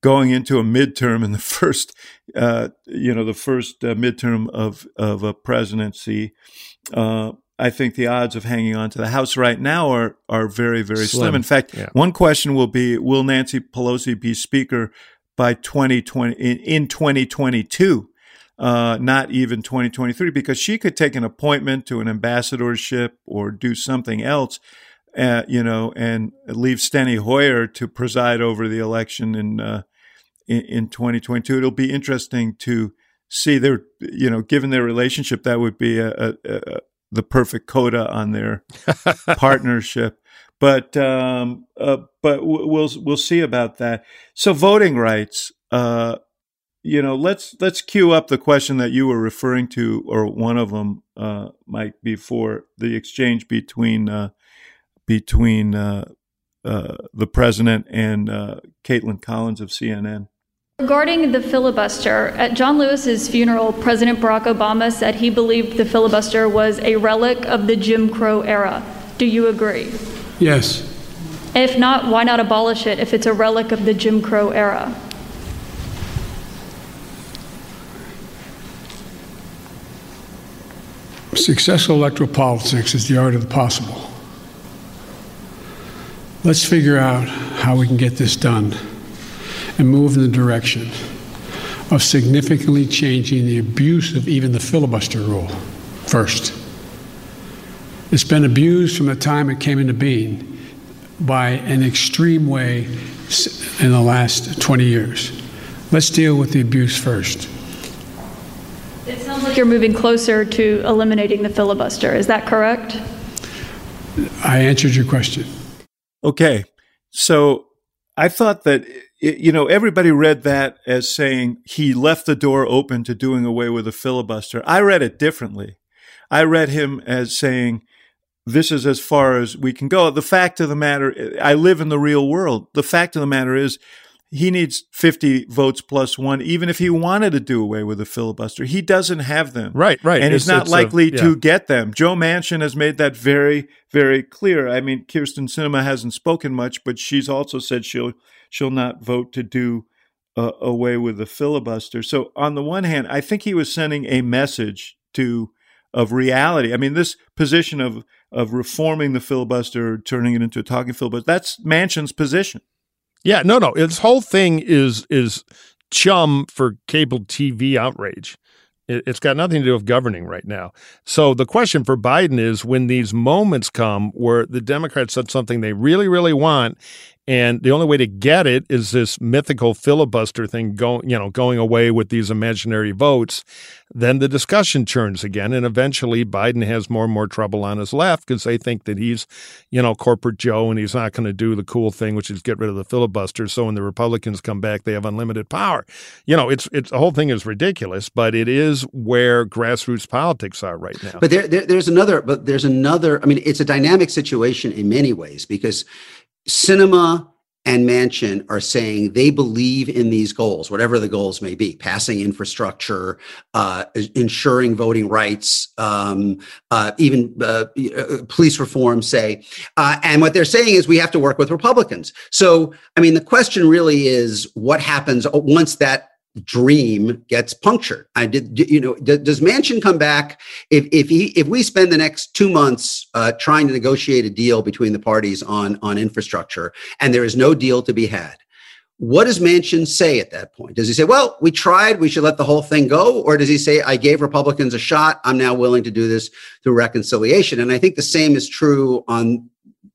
going into a midterm in the *laughs* first, uh, you know, the first uh, midterm of of a presidency. Uh, I think the odds of hanging on to the House right now are are very very slim. Slim. In fact, Yeah. one question will be: Will Nancy Pelosi be Speaker by twenty twenty in, twenty twenty two? Uh, not even 2023, because she could take an appointment to an ambassadorship or do something else uh, you know, and leave Steny Hoyer to preside over the election in, uh, in in 2022. It'll be interesting to see their, you know, given their relationship, that would be a, a, a, the perfect coda on their *laughs* partnership. But um, uh, but we'll we'll see about that. So voting rights. Uh, you know, let's let's cue up the question that you were referring to, or one of them, uh, Mike, before the exchange between uh, between uh, the president and uh, Kaitlan Collins of CNN. Regarding the filibuster, at John Lewis's funeral, President Barack Obama said he believed the filibuster was a relic of the Jim Crow era. Do you agree? Yes. If not, why not abolish it if it's a relic of the Jim Crow era? Successful electoral politics is the art of the possible. Let's figure out how we can get this done and move in the direction of significantly changing the abuse of even the filibuster rule first. It's been abused from the time it came into being by an extreme way in the last 20 years. Let's deal with the abuse first. It sounds like you're moving closer to eliminating the filibuster. Is that correct? I answered your question. Okay, so I thought that you know everybody read that as saying he left the door open to doing away with the filibuster. I read it differently. I read him as saying this is as far as we can go. The fact of the matter, I live in the real world. The fact of the matter is, he needs 50 votes plus one, even if he wanted to do away with the filibuster. He doesn't have them. Right, right. And he's not it's a- likely yeah. to get them. Joe Manchin has made that very, very clear. I mean, Kyrsten Sinema hasn't spoken much, but she's also said she'll she'll not vote to do uh, away with the filibuster. So on the one hand, I think he was sending a message to of reality. I mean, this position of of reforming the filibuster, turning it into a talking filibuster, that's Manchin's position. Yeah, no, no. This whole thing is is chum for cable TV outrage. It, it's got nothing to do with governing right now. So the question for Biden is when these moments come where the Democrats said something they really, really want, and the only way to get it is this mythical filibuster thing going, you know, going away with these imaginary votes. Then the discussion churns again, and eventually Biden has more and more trouble on his left because they think that he's, you know, corporate Joe, and he's not going to do the cool thing, which is get rid of the filibuster. So when the Republicans come back, they have unlimited power. You know, it's it's the whole thing is ridiculous, but it is where grassroots politics are right now. But there, there, there's another. But there's another. I mean, it's a dynamic situation in many ways because Sinema and Manchin are saying they believe in these goals, whatever the goals may be: passing infrastructure, uh, ensuring voting rights, um, uh, even uh, uh, police reform. Say, uh, and what they're saying is we have to work with Republicans. So, I mean, the question really is what happens once that dream gets punctured. I did, you know, does Manchin come back if if he if we spend the next two months uh, trying to negotiate a deal between the parties on on infrastructure and there is no deal to be had? What does Manchin say at that point? Does he say, "Well, we tried, we should let the whole thing go," or does he say, "I gave Republicans a shot, I'm now willing to do this through reconciliation"? And I think the same is true on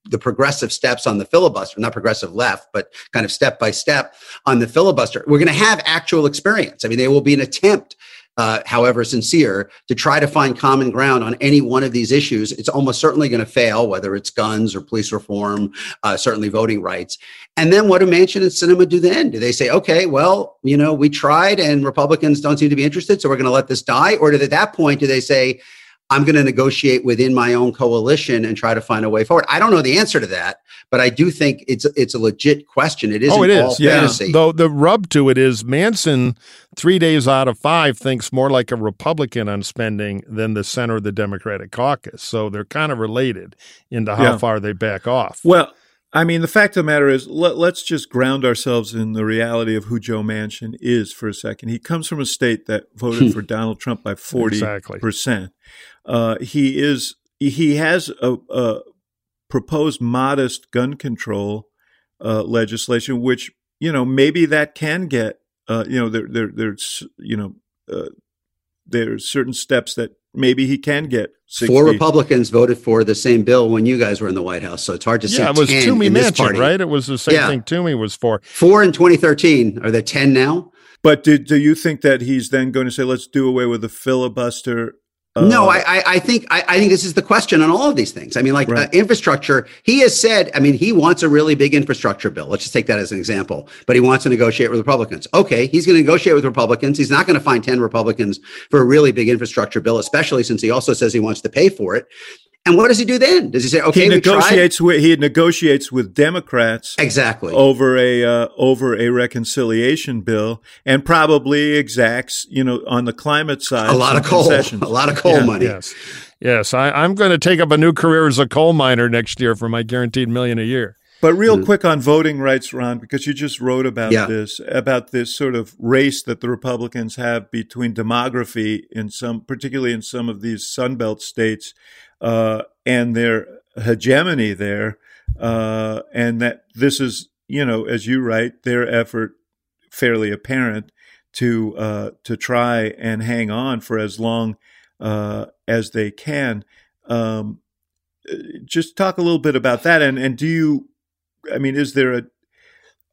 the progressive steps on the filibuster, not progressive left, but kind of step by step on the filibuster. We're going to have actual experience. I mean, there will be an attempt, uh, however sincere, to try to find common ground on any one of these issues. It's almost certainly going to fail, whether it's guns or police reform, uh, certainly voting rights. And then what do Manchin and Sinema do then? Do they say, okay, well, you know, we tried and Republicans don't seem to be interested, so we're going to let this die? Or at that point do they say, I'm going to negotiate within my own coalition and try to find a way forward. I don't know the answer to that, but I do think it's it's a legit question. It isn't oh, it all. Yeah. fantasy. Though the rub to it is Manchin three days out of five thinks more like a Republican on spending than the center of the Democratic caucus. So they're kind of related into how Yeah. far they back off. Well, I mean, the fact of the matter is, let, let's just ground ourselves in the reality of who Joe Manchin is for a second. He comes from a state that voted *laughs* for Donald Trump by forty Exactly. Percent. Uh, he is he has a, a proposed modest gun control uh, legislation, which you know maybe that can get uh, you know there there there's you know uh, there's certain steps that maybe he can get. 60. Four Republicans voted for the same bill when you guys were in the White House, so it's hard to say. Yeah, it was Toomey in Manchin, right? It was the same Yeah. thing Toomey was for. Four in 2013. Are there 10 now? But do, do you think that he's then going to say, let's do away with the filibuster? Uh, no, I, I, I think I, I think this is the question on all of these things. I mean, like Right. uh, infrastructure. He has said. I mean, he wants a really big infrastructure bill. Let's just take that as an example. But he wants to negotiate with Republicans. Okay, he's going to negotiate with Republicans. He's not going to find ten Republicans for a really big infrastructure bill, especially since he also says he wants to pay for it. And what does he do then? Does he say, "Okay, he we tried"? negotiates with he negotiates with Democrats Exactly. over a uh, over a reconciliation bill, and probably exacts you know on the climate side a lot of coal. concessions. A lot of coal Yeah. money. Yes. Yes. I, I'm going to take up a new career as a coal miner next year for my guaranteed million a year. But real quick on voting rights, Ron, because you just wrote about Yeah. this, about this sort of race that the Republicans have between demography in some, particularly in some of these Sunbelt states, uh, and their hegemony there, uh, and that this is, you know, as you write, their effort fairly apparent to uh, to try and hang on for as long uh, as they can. Um, just talk a little bit about that, and and do you? I mean, is there a?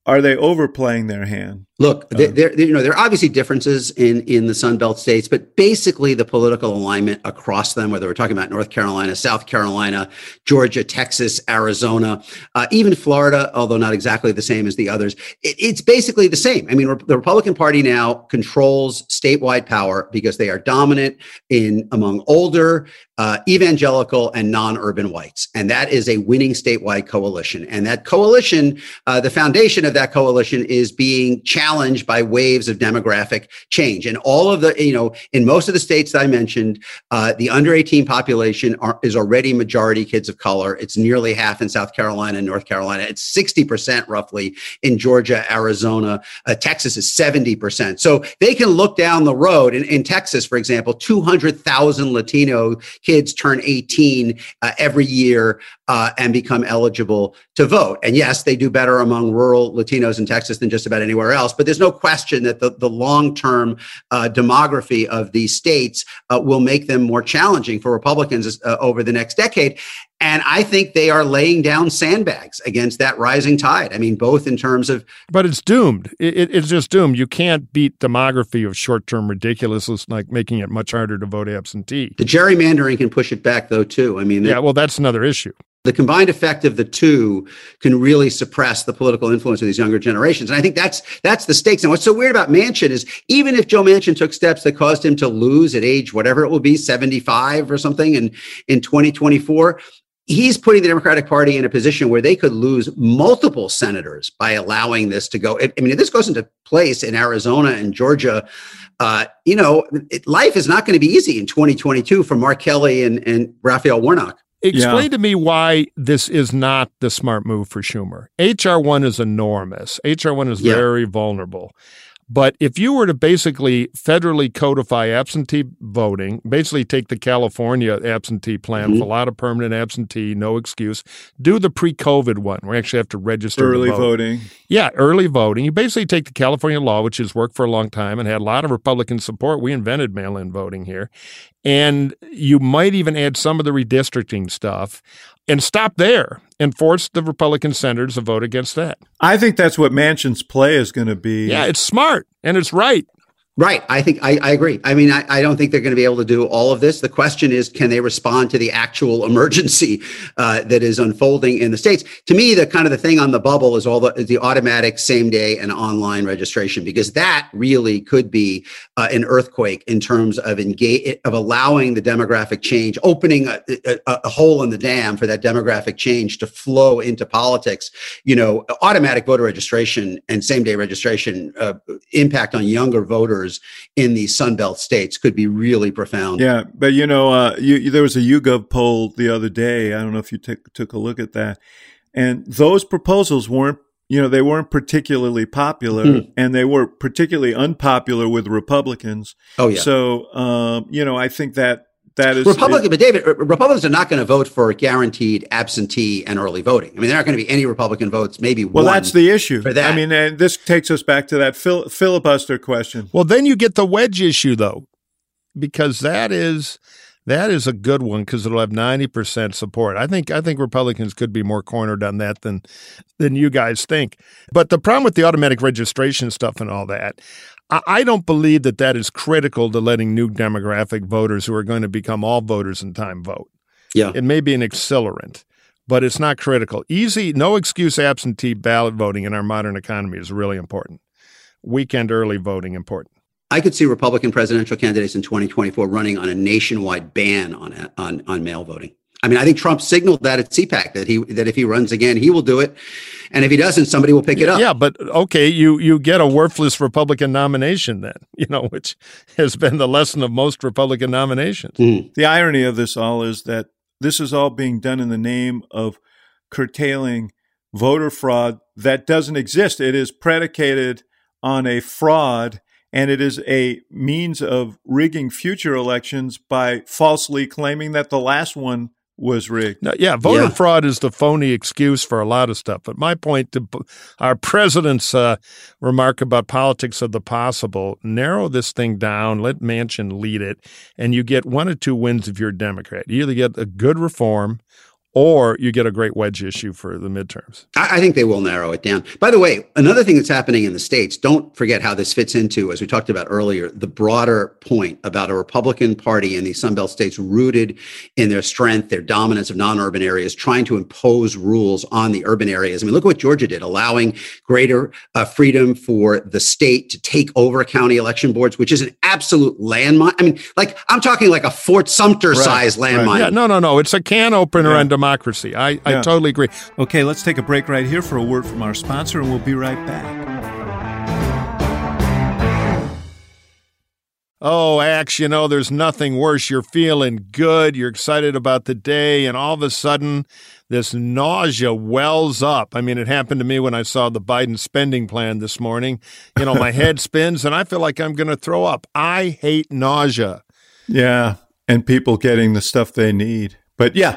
Are they overplaying their hand? Look, there, there, you know, there are obviously differences in in the Sun Belt states, but basically the political alignment across them, whether we're talking about North Carolina, South Carolina, Georgia, Texas, Arizona, uh, even Florida, although not exactly the same as the others, it, it's basically the same. I mean, re- the Republican Party now controls statewide power because they are dominant in among older, uh, evangelical, and non-urban whites, and that is a winning statewide coalition. And that coalition, uh, the foundation of that coalition, is being challenged by waves of demographic change. And all of the, you know, in most of the states that I mentioned, uh, the under 18 population are, is already majority kids of color. It's nearly half in South Carolina and North Carolina. It's 60% roughly in Georgia, Arizona. Uh, Texas is 70%. So they can look down the road. In, in Texas, for example, 200,000 Latino kids turn 18 uh, every year uh, and become eligible to vote. And yes, they do better among rural Latinos in Texas than just about anywhere else. But there's no question that the, the long term uh, demography of these states uh, will make them more challenging for Republicans uh, over the next decade. And I think they are laying down sandbags against that rising tide. I mean, both in terms of But it's doomed. It, it, it's just doomed. You can't beat demography of short term ridiculousness like making it much harder to vote absentee. the gerrymandering can push it back, though, too. I mean, Yeah, well, that's another issue. The combined effect of the two can really suppress the political influence of these younger generations. And I think that's that's the stakes. And what's so weird about Manchin is even if Joe Manchin took steps that caused him to lose at age whatever it will be, 75 or something in, in 2024, he's putting the Democratic Party in a position where they could lose multiple senators by allowing this to go. I mean, if this goes into place in Arizona and Georgia, uh, you know, it, life is not going to be easy in 2022 for Mark Kelly and, and Raphael Warnock. Explain to me why this is not the smart move for Schumer. HR one is enormous. HR one is Yeah. very vulnerable. But if you were to basically federally codify absentee voting, basically take the California absentee plan mm-hmm. with a lot of permanent absentee, no excuse, do the pre-COVID one. We actually have to register to Early vote. voting. Yeah, early voting. You basically take the California law, which has worked for a long time and had a lot of Republican support. We invented mail in voting here. And you might even add some of the redistricting stuff and stop there and force the Republican senators to vote against that. I think that's what Manchin's play is going to be. Yeah, it's smart and it's right. Right. I think I, I agree. I mean, I, I don't think they're going to be able to do all of this. The question is, can they respond to the actual emergency uh, that is unfolding in the states? To me, the kind of the thing on the bubble is all the the automatic same day and online registration because that really could be uh, an earthquake in terms of engage of allowing the demographic change, opening a, a, a hole in the dam for that demographic change to flow into politics. You know, automatic voter registration and same day registration uh, impact on younger voters in these Sunbelt states could be really profound. Yeah, but you know, uh, you, there was a YouGov poll the other day. I don't know if you took took a look at that, and those proposals weren't you know, they weren't particularly popular mm. and they were particularly unpopular with Republicans. Oh, yeah. So, um, you know, I think that that is Republican, it, but David, Republicans are not going to vote for guaranteed absentee and early voting. I mean, there aren't going to be any Republican votes, maybe well, that's the issue. For that. I mean, and this takes us back to that fil- filibuster question. Well, then you get the wedge issue, though, because that is that is a good one because it'll have 90% support. I think I think Republicans could be more cornered on that than than you guys think. But the problem with the automatic registration stuff and all that, I, don't believe that that is critical to letting new demographic voters who are going to become all voters in time vote. Yeah. It may be an accelerant, but it's not critical. Easy, no excuse absentee ballot voting in our modern economy is really important. Weekend early voting important. I could see Republican presidential candidates in 2024 running on a nationwide ban on on on mail voting. I mean, I think Trump signaled that at CPAC that he that if he runs again, he will do it, and if he doesn't, somebody will pick it up. Yeah, but okay, you you get a worthless Republican nomination then, *laughs* you know, which has been the lesson of most Republican nominations. Mm-hmm. The irony of this all is that this is all being done in the name of curtailing voter fraud that doesn't exist. It is predicated on a fraud and it is a means of rigging future elections by falsely claiming that the last one was rigged. Now, yeah, voter yeah. fraud is the phony excuse for a lot of stuff. But my point to our president's uh, remark about politics of the possible narrow this thing down, let Manchin lead it, and you get one or two wins if you're a Democrat. You either get a good reform or you get a great wedge issue for the midterms. I, think they will narrow it down. By the way, another thing that's happening in the states, don't forget how this fits into, as we talked about earlier, the broader point about a Republican Party in these Sunbelt states rooted in their strength, their dominance of non urban areas, trying to impose rules on the urban areas. I mean, look what Georgia did, allowing greater uh, freedom for the state to take over county election boards, which is an absolute landmine. I mean, like, I'm talking like a Fort Sumter right, size landmine. Right. Yeah, no, no, no. It's a can opener yeah. on democracy. I, yeah. I totally agree. Okay, let's take a break right here for a word from our sponsor, and we'll be right back. Oh, Axe, you know, there's nothing worse. You're feeling good, you're excited about the day, and all of a sudden, this nausea wells up. I mean, it happened to me when I saw the Biden spending plan this morning. You know, my *laughs* head spins, and I feel like I'm going to throw up. I hate nausea. Yeah, and people getting the stuff they need. But yeah.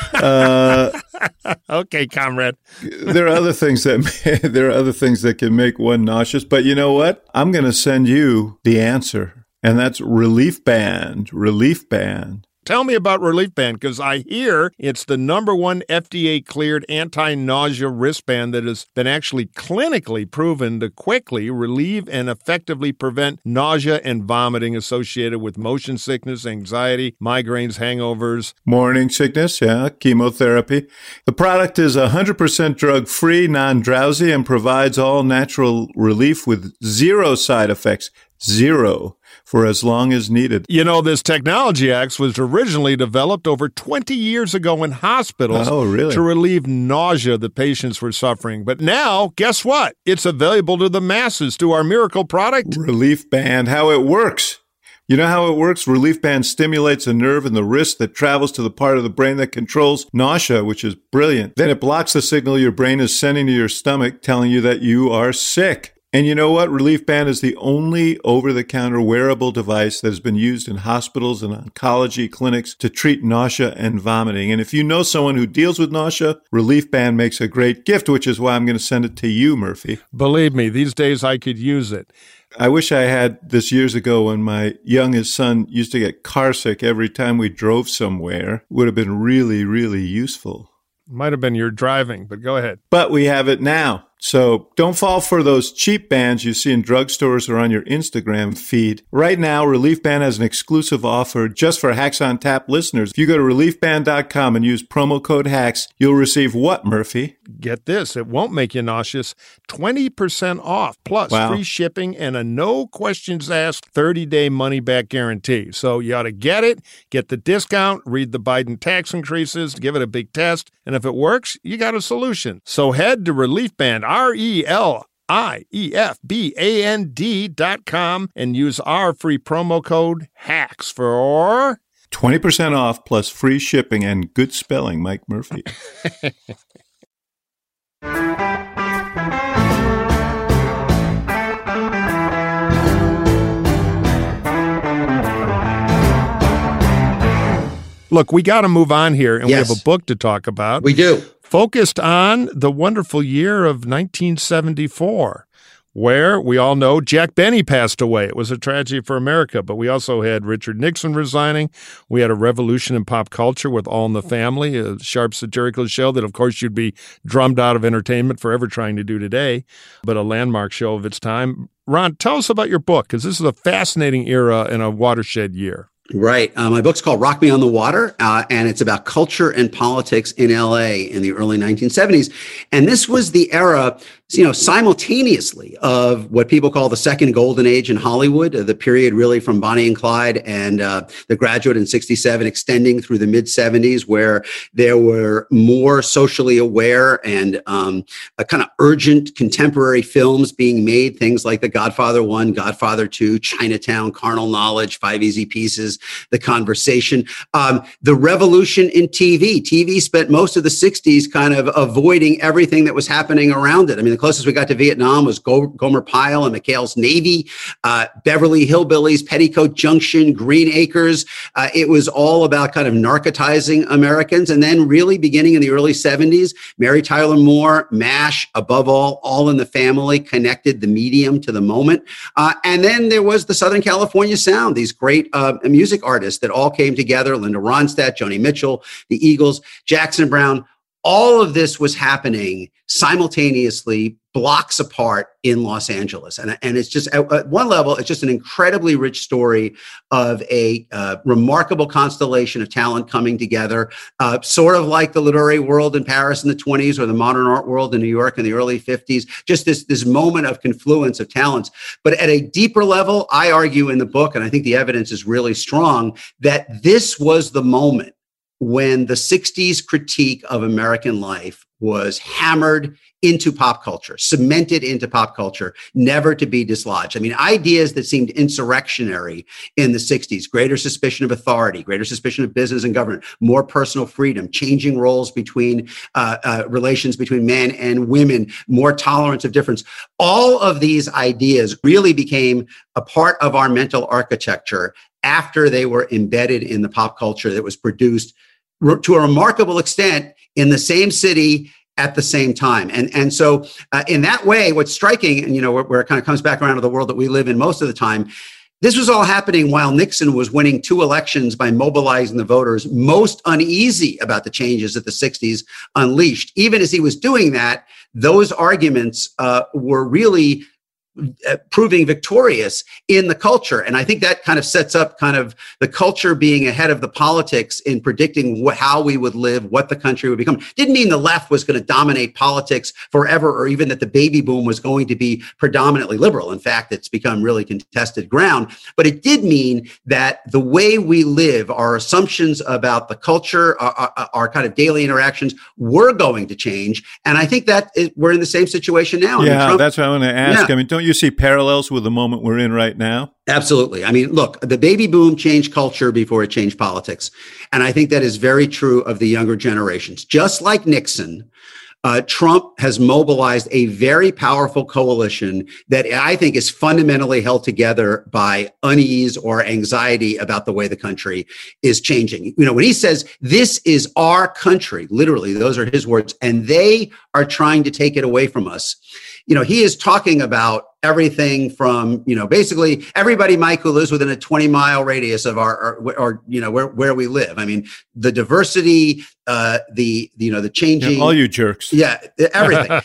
*laughs* Uh, *laughs* okay, comrade. there are other things that *laughs* there are other things that can make one nauseous. But you know what? I'm going to send you the answer, and that's relief band. Relief band. Tell me about Relief Band because I hear it's the number one FDA cleared anti nausea wristband that has been actually clinically proven to quickly relieve and effectively prevent nausea and vomiting associated with motion sickness, anxiety, migraines, hangovers, morning sickness, yeah, chemotherapy. The product is 100% drug free, non drowsy, and provides all natural relief with zero side effects. Zero for as long as needed. You know, this technology Axe was originally developed over 20 years ago in hospitals oh, really? to relieve nausea that patients were suffering. But now, guess what? It's available to the masses through our miracle product. Relief Band, how it works. You know how it works? Relief Band stimulates a nerve in the wrist that travels to the part of the brain that controls nausea, which is brilliant. Then it blocks the signal your brain is sending to your stomach telling you that you are sick. And you know what? Relief Band is the only over the counter wearable device that has been used in hospitals and oncology clinics to treat nausea and vomiting. And if you know someone who deals with nausea, Relief Band makes a great gift, which is why I'm going to send it to you, Murphy. Believe me, these days I could use it. I wish I had this years ago when my youngest son used to get carsick every time we drove somewhere. Would have been really, really useful. Might have been your driving, but go ahead. But we have it now. So don't fall for those cheap bands you see in drugstores or on your Instagram feed. Right now, Relief Band has an exclusive offer just for Hacks on Tap listeners. If you go to reliefband.com and use promo code HACKS, you'll receive what, Murphy? Get this, it won't make you nauseous. 20% off, plus wow. free shipping and a no questions asked 30 day money back guarantee. So you ought to get it, get the discount, read the Biden tax increases, give it a big test, and if it works, you got a solution. So head to Relief Band R E L I E F B A N D dot com and use our free promo code HACKS for 20% off plus free shipping and good spelling, Mike Murphy. *laughs* Look, we got to move on here, and Yes. we have a book to talk about. We do. Focused on the wonderful year of 1974, where we all know Jack Benny passed away. It was a tragedy for America, but we also had Richard Nixon resigning. We had a revolution in pop culture with All in the Family, a sharp satirical show that, of course, you'd be drummed out of entertainment forever trying to do today, but a landmark show of its time. Ron, tell us about your book, because this is a fascinating era and a watershed year. Right. Uh, my book's called Rock Me on the Water, uh, and it's about culture and politics in LA in the early 1970s. And this was the era, you know, simultaneously of what people call the second golden age in Hollywood, uh, the period really from Bonnie and Clyde and uh, The Graduate in 67, extending through the mid 70s, where there were more socially aware and um, kind of urgent contemporary films being made, things like The Godfather 1, Godfather 2, Chinatown, Carnal Knowledge, Five Easy Pieces, The Conversation. Um, the revolution in TV. TV spent most of the 60s kind of avoiding everything that was happening around it. I mean, closest we got to Vietnam was Go- Gomer Pyle and McHale's Navy, uh, Beverly Hillbillies, Petticoat Junction, Green Acres. Uh, it was all about kind of narcotizing Americans. And then, really, beginning in the early 70s, Mary Tyler Moore, MASH, above all, All in the Family connected the medium to the moment. Uh, and then there was the Southern California Sound, these great uh, music artists that all came together Linda Ronstadt, Joni Mitchell, the Eagles, Jackson Browne. All of this was happening simultaneously, blocks apart in Los Angeles. And, and it's just, at, at one level, it's just an incredibly rich story of a uh, remarkable constellation of talent coming together, uh, sort of like the literary world in Paris in the 20s or the modern art world in New York in the early 50s. Just this, this moment of confluence of talents. But at a deeper level, I argue in the book, and I think the evidence is really strong, that this was the moment when the 60s critique of American life was hammered into pop culture, cemented into pop culture, never to be dislodged. I mean, ideas that seemed insurrectionary in the 60s greater suspicion of authority, greater suspicion of business and government, more personal freedom, changing roles between uh, uh, relations between men and women, more tolerance of difference. All of these ideas really became a part of our mental architecture after they were embedded in the pop culture that was produced to a remarkable extent in the same city at the same time. And, and so, uh, in that way, what's striking, and you know, where, where it kind of comes back around to the world that we live in most of the time, this was all happening while Nixon was winning two elections by mobilizing the voters most uneasy about the changes that the 60s unleashed. Even as he was doing that, those arguments uh, were really uh, proving victorious in the culture. And i think that kind of sets up kind of the culture being ahead of the politics in predicting wh- how we would live what the country would become. Didn't mean the left was going to dominate politics forever or even that the baby boom was going to be predominantly liberal. In fact it's become really contested ground. But it did mean that the way we live our assumptions about the culture our, our, our kind of daily interactions were going to change. And i think that is, we're in the same situation now. I mean, Yeah, Trump- that's what I want to ask. Yeah. I mean, don't you see parallels with the moment we're in right now? Absolutely. I mean, look, the baby boom changed culture before it changed politics. And I think that is very true of the younger generations. Just like Nixon, uh, Trump has mobilized a very powerful coalition that I think is fundamentally held together by unease or anxiety about the way the country is changing. You know, when he says, this is our country, literally, those are his words, and they are trying to take it away from us. You know, he is talking about everything from, you know, basically everybody, Mike, who lives within a 20 mile radius of our, or, or you know, where, where we live. I mean, the diversity, uh, the, you know, the changing. Yeah, all you jerks. Yeah, everything.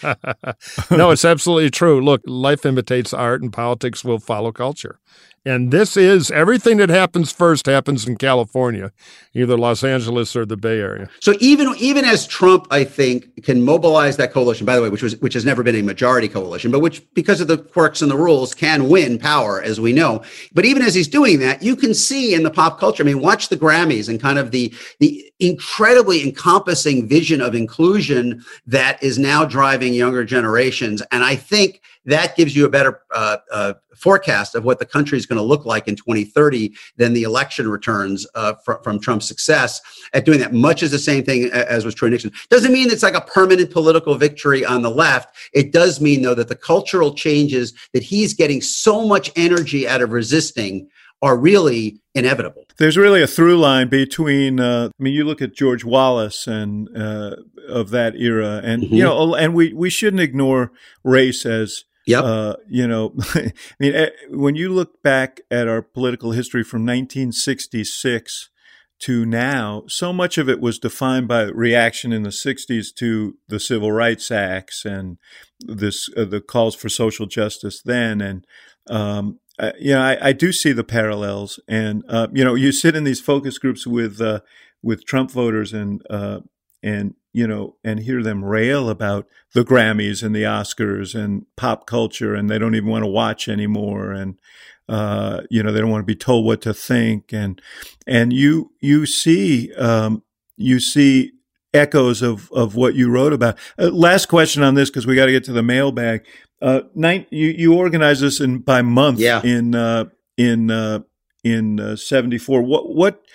*laughs* no, it's absolutely true. Look, life imitates art and politics will follow culture. And this is everything that happens first happens in California, either Los Angeles or the Bay Area. So even even as Trump, I think, can mobilize that coalition. By the way, which was which has never been a majority coalition, but which because of the quirks and the rules can win power, as we know. But even as he's doing that, you can see in the pop culture. I mean, watch the Grammys and kind of the the incredibly encompassing vision of inclusion that is now driving younger generations. And I think that gives you a better uh, uh, forecast of what the country is going to look like in 2030 than the election returns uh, fr- from Trump's success at doing that. Much is the same thing as was Troy Nixon. Doesn't mean it's like a permanent political victory on the left. It does mean, though, that the cultural changes that he's getting so much energy out of resisting are really inevitable. There's really a through line between. Uh, I mean, you look at George Wallace and uh, of that era, and mm-hmm. you know, and we we shouldn't ignore race as Yep. Uh, you know, *laughs* I mean, eh, when you look back at our political history from 1966 to now, so much of it was defined by reaction in the 60s to the Civil Rights Acts and this uh, the calls for social justice then. And um, uh, you know, I, I, do see the parallels. And uh, you know, you sit in these focus groups with uh, with Trump voters and uh, and you know, and hear them rail about the Grammys and the Oscars and pop culture, and they don't even want to watch anymore, and uh, you know, they don't want to be told what to think, and and you you see um, you see echoes of of what you wrote about. Uh, last question on this because we got to get to the mailbag. Uh, nine, you you organize this in by month yeah. in uh, in uh, in seventy four. What what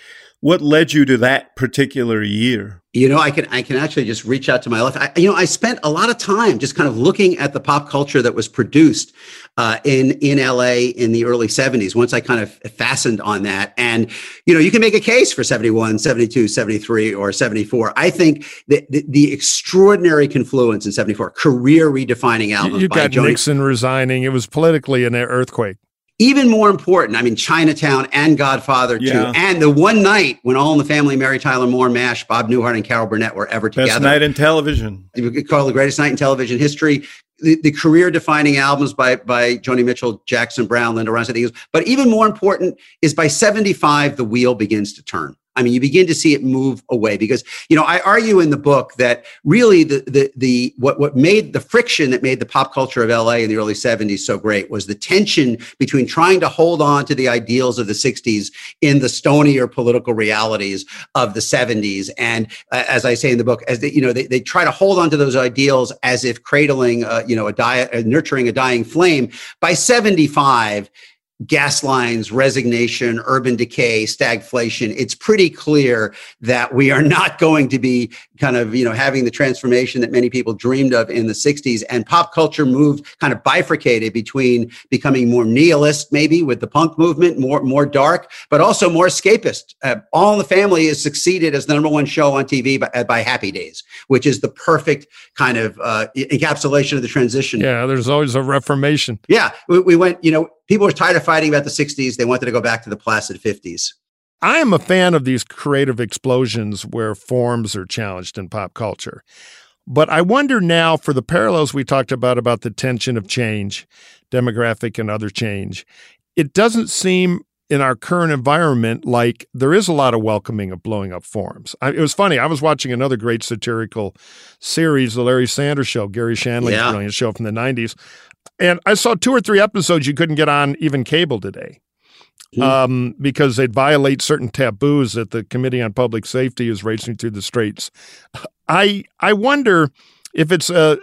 what led you to that particular year? You know, I can I can actually just reach out to my left. I, you know, I spent a lot of time just kind of looking at the pop culture that was produced uh, in in LA in the early 70s. Once I kind of fastened on that, and you know, you can make a case for 71, 72, 73, or 74. I think that the, the extraordinary confluence in 74, career redefining albums. You got Joni- Nixon resigning. It was politically an earthquake even more important, I mean, Chinatown and Godfather yeah. too. And the one night when All in the Family, Mary Tyler Moore, MASH, Bob Newhart, and Carol Burnett were ever together. Best night in television. You could call the greatest night in television history. The, the career defining albums by, by Joni Mitchell, Jackson Browne, Linda Ronstadt. But even more important is by 75, the wheel begins to turn. I mean, you begin to see it move away because, you know, I argue in the book that really the, the, the, what, what made the friction that made the pop culture of LA in the early 70s so great was the tension between trying to hold on to the ideals of the 60s in the stonier political realities of the 70s. And uh, as I say in the book, as they, you know, they, they try to hold on to those ideals as if cradling, uh, you know, a diet, uh, nurturing a dying flame. By 75, gas lines, resignation, urban decay, stagflation, it's pretty clear that we are not *laughs* going to be kind of, you know, having the transformation that many people dreamed of in the 60s. And pop culture moved kind of bifurcated between becoming more nihilist, maybe with the punk movement, more, more dark, but also more escapist. Uh, All in the Family has succeeded as the number one show on TV by, by Happy Days, which is the perfect kind of uh, encapsulation of the transition. Yeah, there's always a reformation. Yeah, we, we went, you know, people were tired of fighting about the 60s. They wanted to go back to the placid 50s. I am a fan of these creative explosions where forms are challenged in pop culture. But I wonder now for the parallels we talked about about the tension of change, demographic and other change. It doesn't seem in our current environment like there is a lot of welcoming of blowing up forms. I, it was funny. I was watching another great satirical series, The Larry Sanders Show, Garry Shandling's yeah. brilliant show from the 90s. And I saw two or three episodes you couldn't get on even cable today. Um, because they'd violate certain taboos that the Committee on Public Safety is racing through the streets. I I wonder if it's a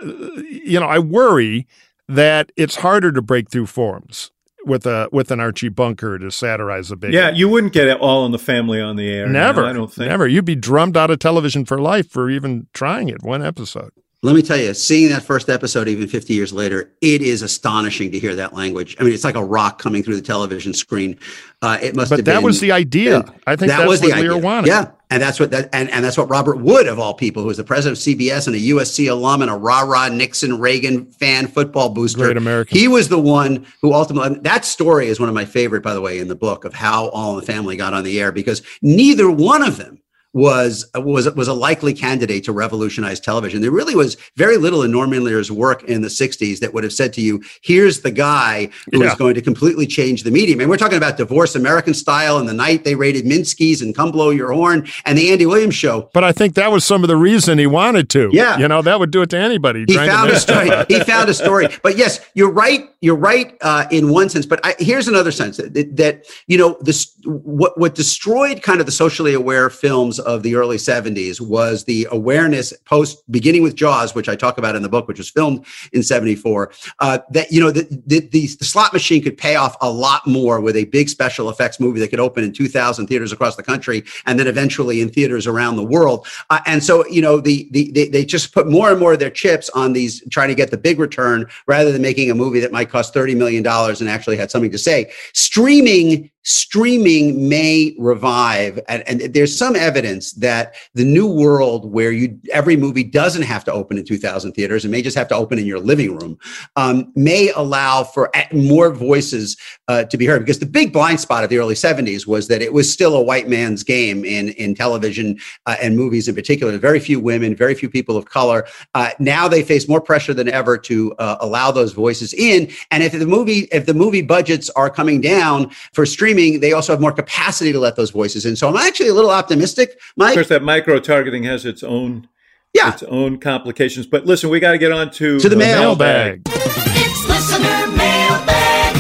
you know I worry that it's harder to break through forms with a with an Archie Bunker to satirize a big. Yeah, you wouldn't get it all in the family on the air. Never, I don't think. Never. You'd be drummed out of television for life for even trying it one episode let me tell you, seeing that first episode, even 50 years later, it is astonishing to hear that language. I mean, it's like a rock coming through the television screen. Uh, it must but have that been, was the idea. I think that was the idea. wanted. Yeah. And that's what that, and, and that's what Robert Wood, of all people, who was the president of CBS and a USC alum and a rah rah Nixon Reagan fan football booster. Great American. He was the one who ultimately, that story is one of my favorite, by the way, in the book of how All in the Family got on the air because neither one of them was was was a likely candidate to revolutionize television. There really was very little in Norman Lear's work in the '60s that would have said to you, "Here's the guy who yeah. is going to completely change the medium." And we're talking about Divorce American Style and the night they raided Minsky's and Come Blow Your Horn and the Andy Williams Show. But I think that was some of the reason he wanted to. Yeah, you know that would do it to anybody. He found a story. *laughs* he found a story. But yes, you're right. You're right uh, in one sense. But I, here's another sense that, that you know this what what destroyed kind of the socially aware films of the early 70s was the awareness post beginning with Jaws, which I talk about in the book, which was filmed in 74, uh, that, you know, the, the, the, slot machine could pay off a lot more with a big special effects movie that could open in 2,000 theaters across the country and then eventually in theaters around the world. Uh, and so, you know, the, the, they, they just put more and more of their chips on these trying to get the big return rather than making a movie that might cost $30 million and actually had something to say. Streaming streaming may revive. And, and, there's some evidence that the new world where you every movie doesn't have to open in 2000 theaters and may just have to open in your living room um, may allow for more voices uh, to be heard. Because the big blind spot of the early 70s was that it was still a white man's game in in television uh, and movies in particular. Very few women very few people of color. Uh, now they face more pressure than ever to uh, allow those voices in. And if the movie if the movie budgets are coming down for streaming streaming, they also have more capacity to let those voices in. So I'm actually a little optimistic. Mike. Of course, that micro targeting has its own yeah. its own complications. But listen, we got to get on to, to the, the mailbag. mailbag. It's listener mailbag.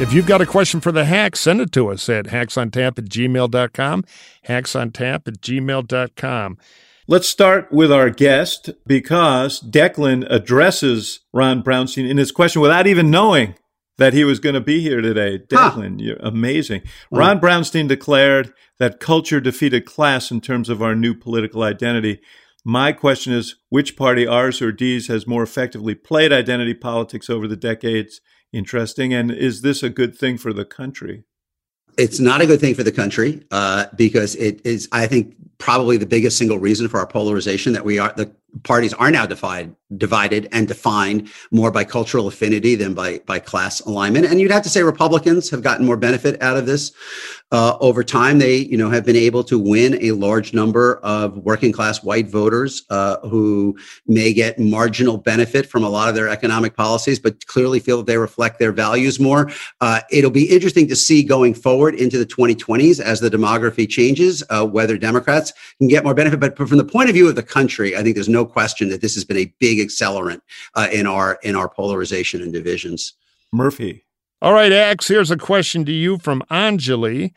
If you've got a question for the hacks, send it to us at hacksontap at gmail.com. Hacksontap at gmail.com. Let's start with our guest because Declan addresses Ron Brownstein in his question without even knowing that he was going to be here today. Declan, huh. you're amazing. Ron Brownstein declared that culture defeated class in terms of our new political identity. My question is which party, ours or D's, has more effectively played identity politics over the decades? Interesting. And is this a good thing for the country? It's not a good thing for the country uh, because it is, I think, probably the biggest single reason for our polarization that we are the parties are now divided divided and defined more by cultural affinity than by by class alignment. And you'd have to say republicans have gotten more benefit out of this uh, over time. They you know have been able to win a large number of working class white voters uh, who may get marginal benefit from a lot of their economic policies but clearly feel that they reflect their values more. Uh, it'll be interesting to see going forward into the 2020s as the demography changes uh, whether democrats can get more benefit. But from the point of view of the country i think there's no question that this has been a big accelerant uh, in our in our polarization and divisions. Murphy. All right, Axe, here's a question to you from Anjali.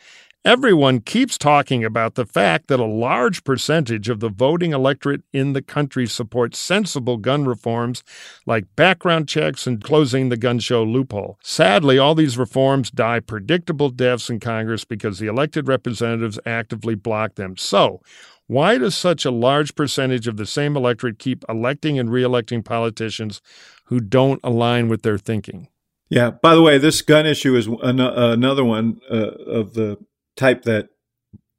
Everyone keeps talking about the fact that a large percentage of the voting electorate in the country supports sensible gun reforms like background checks and closing the gun show loophole. Sadly, all these reforms die predictable deaths in Congress because the elected representatives actively block them. So, why does such a large percentage of the same electorate keep electing and reelecting politicians who don't align with their thinking? Yeah. By the way, this gun issue is an- another one uh, of the type that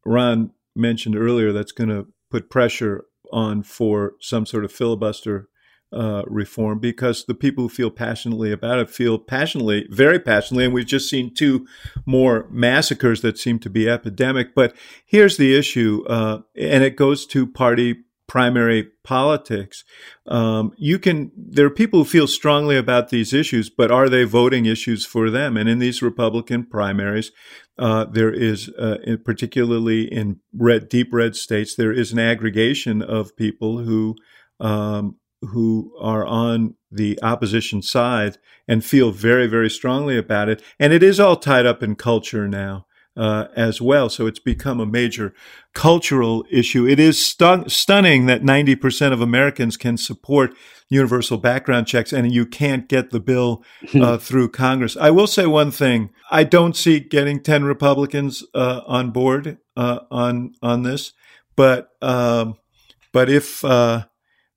Ron mentioned earlier that's going to put pressure on for some sort of filibuster uh, reform because the people who feel passionately about it feel passionately, very passionately, and we've just seen two more massacres that seem to be epidemic. But here's the issue, uh, and it goes to party primary politics. Um, you can there are people who feel strongly about these issues, but are they voting issues for them? And in these Republican primaries, uh, there is, uh, particularly in red, deep red states, there is an aggregation of people who um, who are on the opposition side and feel very, very strongly about it. And it is all tied up in culture now. Uh, as well. So it's become a major cultural issue. It is stun- stunning that 90% of Americans can support universal background checks and you can't get the bill *laughs* uh, through Congress. I will say one thing. I don't see getting 10 Republicans uh, on board uh, on on this, but um, but if uh,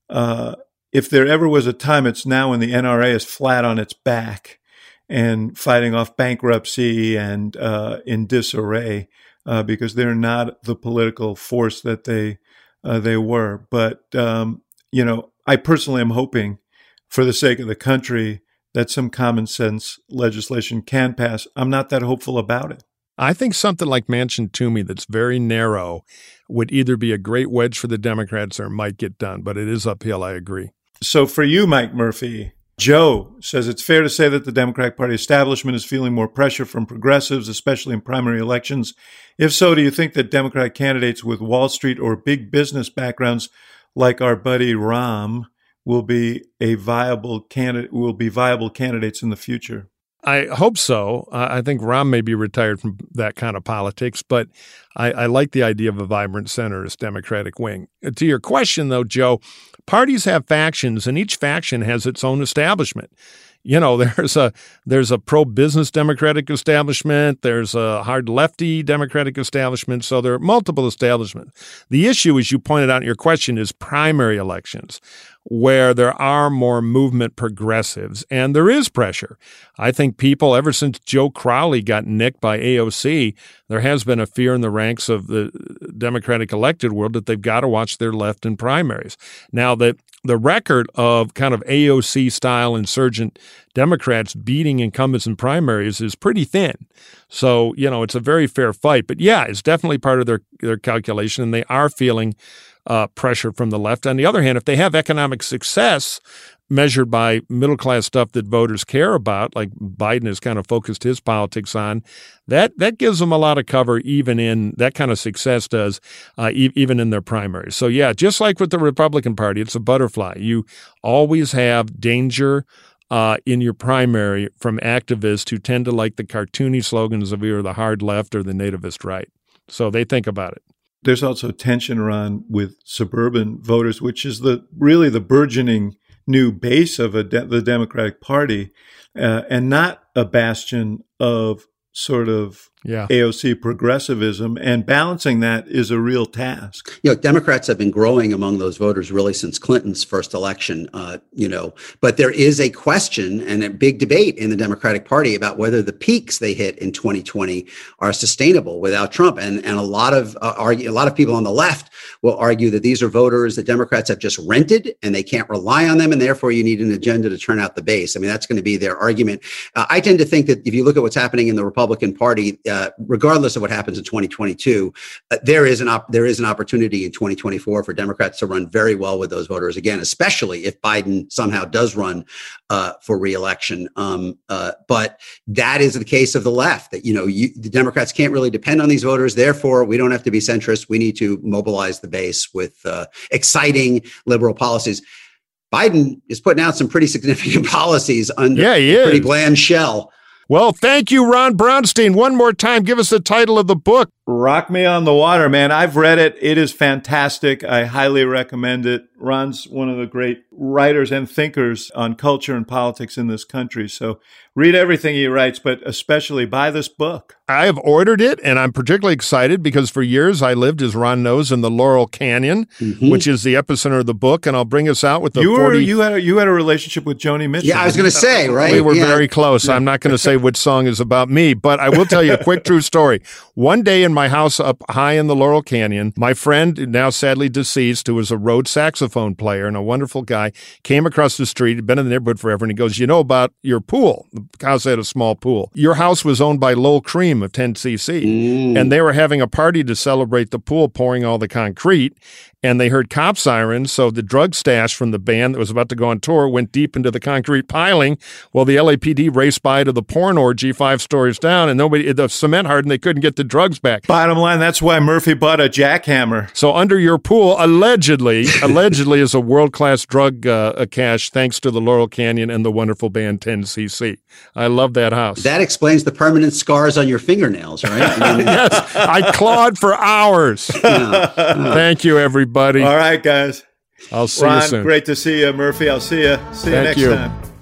uh, if there ever was a time, it's now when the NRA is flat on its back and fighting off bankruptcy and uh, in disarray uh, because they're not the political force that they uh, they were. But um, you know, I personally am hoping, for the sake of the country, that some common sense legislation can pass. I'm not that hopeful about it. I think something like Manchin Toomey that's very narrow would either be a great wedge for the Democrats or might get done, but it is uphill, I agree. So for you, Mike Murphy, Joe says it's fair to say that the Democratic Party establishment is feeling more pressure from progressives, especially in primary elections. If so, do you think that Democratic candidates with Wall Street or big business backgrounds, like our buddy Rahm, will be a viable candidate? Will be viable candidates in the future? I hope so. I think Rahm may be retired from that kind of politics, but I, I like the idea of a vibrant centrist Democratic wing. Uh, to your question, though, Joe, parties have factions, and each faction has its own establishment you know *laughs* there's a there's a pro business democratic establishment there's a hard lefty democratic establishment so there are multiple establishments the issue as you pointed out in your question is primary elections where there are more movement progressives and there is pressure i think people ever since joe crowley got nicked by aoc there has been a fear in the ranks of the democratic elected world that they've got to watch their left in primaries now that the record of kind of AOC style insurgent Democrats beating incumbents in primaries is pretty thin. So, you know, it's a very fair fight. But yeah, it's definitely part of their, their calculation, and they are feeling uh, pressure from the left. On the other hand, if they have economic success, measured by middle class stuff that voters care about, like Biden has kind of focused his politics on, that that gives them a lot of cover, even in that kind of success does, uh, e- even in their primaries. So yeah, just like with the Republican Party, it's a butterfly. You always have danger. Uh, in your primary from activists who tend to like the cartoony slogans of either the hard left or the nativist right. So they think about it. There's also tension around with suburban voters, which is the really the burgeoning new base of de- the Democratic Party, uh, and not a bastion of sort of yeah. AOC progressivism, and balancing that is a real task. You know, Democrats have been growing among those voters really since Clinton's first election. Uh, you know, but there is a question and a big debate in the Democratic Party about whether the peaks they hit in 2020 are sustainable without Trump. And and a lot of uh, argue, a lot of people on the left will argue that these are voters that Democrats have just rented and they can't rely on them, and therefore you need an agenda to turn out the base. I mean, that's going to be their argument. Uh, I tend to think that if you look at what's happening in the Republican Party uh, regardless of what happens in 2022, uh, there is an op- there is an opportunity in 2024 for Democrats to run very well with those voters again, especially if Biden somehow does run uh, for reelection. Um, uh, but that is the case of the left. That you know, you, the Democrats can't really depend on these voters. Therefore, we don't have to be centrist. We need to mobilize the base with uh, exciting liberal policies. Biden is putting out some pretty significant *laughs* policies under yeah, a pretty bland shell. Well, thank you, Ron Brownstein. One more time, give us the title of the book. Rock Me on the Water, man. I've read it. It is fantastic. I highly recommend it. Ron's one of the great writers and thinkers on culture and politics in this country. So read everything he writes, but especially buy this book. I have ordered it, and I'm particularly excited because for years I lived, as Ron knows, in the Laurel Canyon, mm-hmm. which is the epicenter of the book. And I'll bring us out with the you were 40... you had a, you had a relationship with Joni Mitchell. Yeah, I was going *laughs* to say right. We were yeah. very close. I'm not going to say which song is about me, but I will tell you a quick true story. One day in my house up high in the Laurel Canyon, my friend, now sadly deceased, who was a Rhodes saxophone player and a wonderful guy, came across the street. Had been in the neighborhood forever, and he goes, "You know about your pool? The house had a small pool. Your house was owned by Lol Creme of 10cc." Mm. And they were having a party to celebrate the pool pouring all the concrete and they heard cop sirens. So the drug stash from the band that was about to go on tour went deep into the concrete piling. While the LAPD raced by to the porn orgy five stories down, and nobody the cement hardened. They couldn't get the drugs back. Bottom line, that's why Murphy bought a jackhammer. So under your pool, allegedly, *laughs* allegedly is a world class drug uh, cache, thanks to the Laurel Canyon and the wonderful band 10cc. I love that house. That explains the permanent scars on your fingernails, right? *laughs* yes, I clawed for hours. *laughs* Yeah. Yeah. Thank you, everybody. All right, guys. I'll see Ron, you soon. Great to see you, Murphy. I'll see you. See Thank you next you. time.